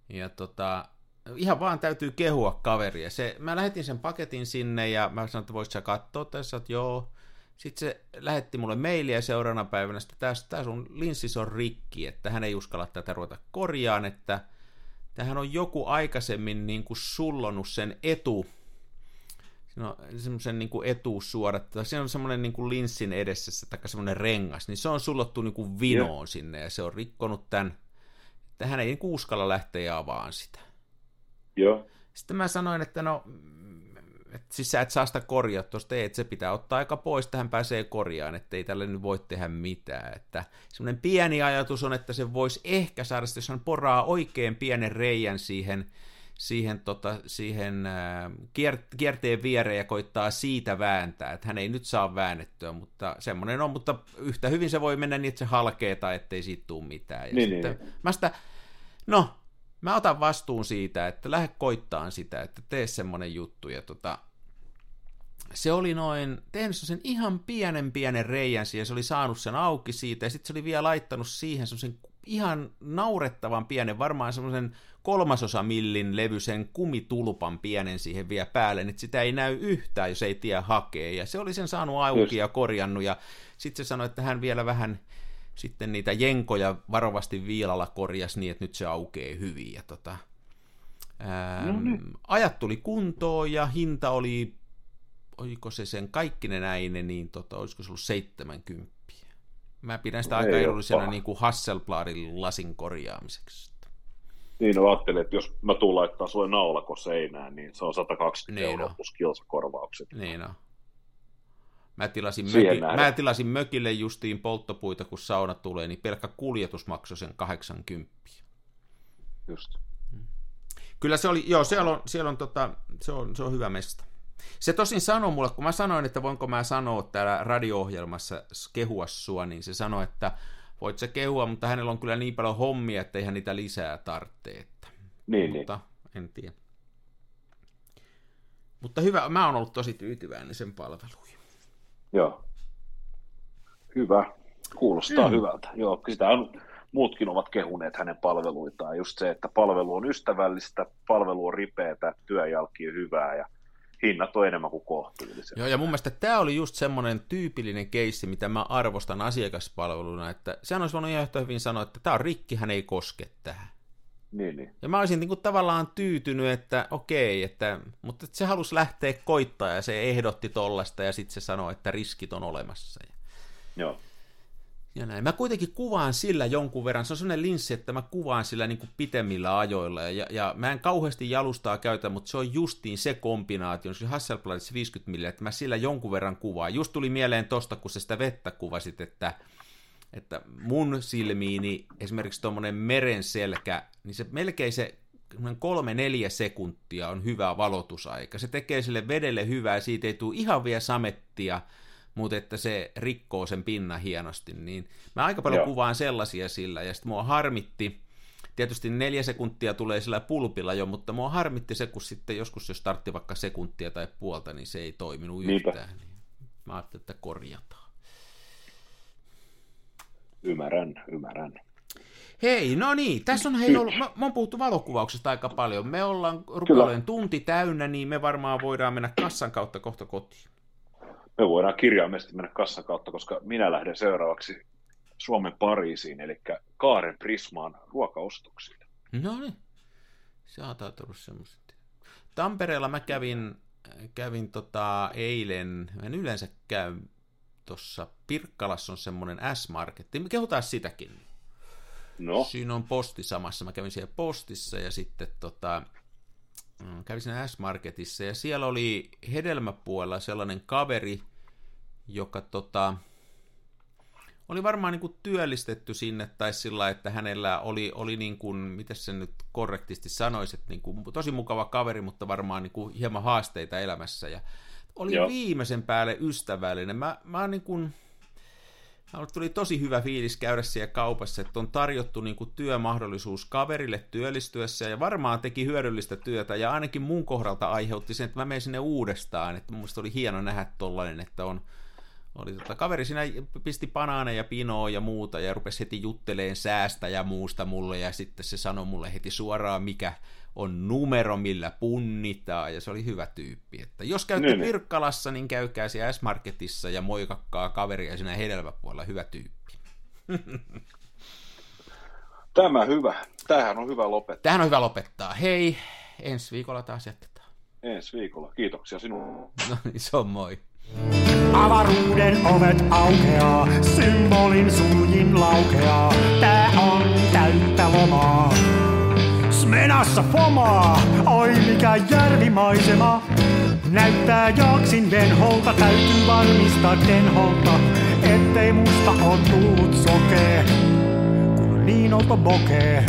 Ja tota, ihan vaan täytyy kehua kaveria. Se, mä lähetin sen paketin sinne ja mä sanoin, että voisit sä katsoa tässä, että joo. Sitten se lähetti mulle mailia seuraavana päivänä, että tässä tää sun linssis on rikki, että hän ei uskalla tätä ruveta korjaan, että tähän on joku aikaisemmin niin kuin sullonut sen etu, siinä no, semmoisen niin etuussuodatta, se on semmoinen niin kuin linssin edessä, tai semmoinen rengas, niin se on sullottu niin kuin vinoon yeah. sinne, ja se on rikkonut tämän, että hän ei niin uskalla lähteä avaan sitä. Joo. Sitten mä sanoin, että no, että siis sä et saa sitä korjattua, että se pitää ottaa aika pois, että hän pääsee korjaan, että ei tälle nyt voi tehdä mitään. Että semmoinen pieni ajatus on, että se voisi ehkä saada, jos hän poraa oikein pienen reijän siihen, siihen, tota, siihen äh, kierteen viereen ja koittaa siitä vääntää, että hän ei nyt saa väännettyä, mutta semmoinen on, mutta yhtä hyvin se voi mennä niin, että se halkee tai ettei siitä tule mitään. Ja niin, sitten, niin. Mä sitä, no, mä otan vastuun siitä, että lähde koittaan sitä, että tee semmoinen juttu. Ja tota, se oli noin, tehnyt sen ihan pienen pienen reijän siihen, se oli saanut sen auki siitä, ja sitten se oli vielä laittanut siihen semmoisen ihan naurettavan pienen, varmaan semmoisen kolmasosa millin levyisen kumitulpan pienen siihen vielä päälle, niin sitä ei näy yhtään, jos ei tiedä hakee, ja se oli sen saanut auki ja korjannut, ja sitten se sanoi, että hän vielä vähän sitten niitä jenkoja varovasti viilalla korjas niin, että nyt se aukeaa hyvin. Ja tota, ää, no niin. Ajat tuli kuntoon ja hinta oli, oliko se sen kaikkinen näine, niin tota, olisiko se ollut 70. Mä pidän sitä no, aika edullisena niin kuin Hasselbladin lasin korjaamiseksi. Niin, no ajattelin, että jos mä tuun laittaa sulle naulako seinään, niin se on 120 niin euroa plus kilsakorvaukset. Niin on. Mä tilasin, möki, mä tilasin mökille justiin polttopuita, kun sauna tulee, niin pelkkä kuljetus maksoi sen 80. Just. Kyllä se oli, joo, siellä on, siellä on, tota, se on, se on hyvä mesta. Se tosin sanoi mulle, kun mä sanoin, että voinko mä sanoa täällä radio-ohjelmassa kehua sua, niin se sanoi, että voit se kehua, mutta hänellä on kyllä niin paljon hommia, että eihän niitä lisää tarvitse. Että. Niin, mutta niin. en tiedä. Mutta hyvä, mä oon ollut tosi tyytyväinen sen palveluihin. Joo. Hyvä. Kuulostaa mm. hyvältä. Joo, sitä on, muutkin ovat kehuneet hänen palveluitaan. Just se, että palvelu on ystävällistä, palvelu on ripeätä, työjalki on hyvää ja hinnat on enemmän kuin kohtuullisia. Joo, ja mun mielestä tämä oli just semmoinen tyypillinen keissi, mitä mä arvostan asiakaspalveluna, että sehän olisi voinut ihan yhtä hyvin sanoa, että tämä on rikki, hän ei koske tähän. Niin, niin. Ja mä olisin niin kuin tavallaan tyytynyt, että okei, että, mutta että se halusi lähteä koittaa ja se ehdotti tollasta ja sitten se sanoi, että riskit on olemassa. Joo. Ja näin. Mä kuitenkin kuvaan sillä jonkun verran, se on sellainen linssi, että mä kuvaan sillä niin kuin pitemmillä ajoilla, ja, ja mä en kauheasti jalustaa käytä, mutta se on justiin se kombinaatio, se Hasselbladissa 50 mm, että mä sillä jonkun verran kuvaan. Just tuli mieleen tosta, kun se sitä vettä kuvasit, että, että mun silmiini esimerkiksi tuommoinen meren selkä, niin se melkein se kolme-neljä sekuntia on hyvä valotusaika. Se tekee sille vedelle hyvää, siitä ei tule ihan vielä samettia, mutta että se rikkoo sen pinnan hienosti, niin mä aika paljon Joo. kuvaan sellaisia sillä, ja sitten mua harmitti, tietysti neljä sekuntia tulee sillä pulpilla jo, mutta mua harmitti se, kun sitten joskus jos startti vaikka sekuntia tai puolta, niin se ei toiminut Niinpä. yhtään. Niin mä ajattelin, että korjataan. Ymmärrän, ymmärrän. Hei, no niin, tässä on hei ollut, mä, mä puhuttu valokuvauksesta aika paljon. Me ollaan rupealeen tunti täynnä, niin me varmaan voidaan mennä kassan kautta kohta kotiin me voidaan kirjaimesti mennä kassan kautta, koska minä lähden seuraavaksi Suomen Pariisiin, eli Kaaren Prismaan ruokaostoksille. No niin, se on tullut semmoista. Tampereella mä kävin, kävin tota eilen, en yleensä käy tuossa Pirkkalassa on semmoinen S-marketti, me kehutaan sitäkin. No. Siinä on posti samassa, mä kävin siellä postissa ja sitten tota, mm, kävin siinä S-marketissa ja siellä oli hedelmäpuolella sellainen kaveri, joka tota, oli varmaan niin kuin työllistetty sinne, tai sillä että hänellä oli, oli niin kuin, miten se nyt korrektisti sanoisi, että niin kuin, tosi mukava kaveri, mutta varmaan niin kuin hieman haasteita elämässä, ja oli Joo. viimeisen päälle ystävällinen. Mä, mä niin kuin, tuli tosi hyvä fiilis käydä siellä kaupassa, että on tarjottu niin kuin työmahdollisuus kaverille työllistyessä ja varmaan teki hyödyllistä työtä ja ainakin mun kohdalta aiheutti sen, että mä menen sinne uudestaan, että mun oli hieno nähdä tollainen, että on, oli tota, kaveri siinä pisti banaaneja pinoa ja muuta ja rupesi heti jutteleen säästä ja muusta mulle ja sitten se sanoi mulle heti suoraan, mikä on numero, millä punnitaan ja se oli hyvä tyyppi. Että jos käytte niin, Pirkkalassa, niin käykää siellä S-Marketissa ja moikakkaa kaveria siinä hedelmäpuolella, hyvä tyyppi. Tämä hyvä. Tämähän on hyvä lopettaa. Tämähän on hyvä lopettaa. Hei, ensi viikolla taas jatketaan. ensi viikolla. Kiitoksia sinulle. No niin, se on moi. Avaruuden ovet aukeaa, symbolin suljin laukeaa. Tää on täyttä lomaa. Smenassa fomaa, oi mikä järvimaisema. Näyttää jaksin venholta, täytyy varmistaa denholta, ettei musta on tullut sokee, kun niin olto bokee.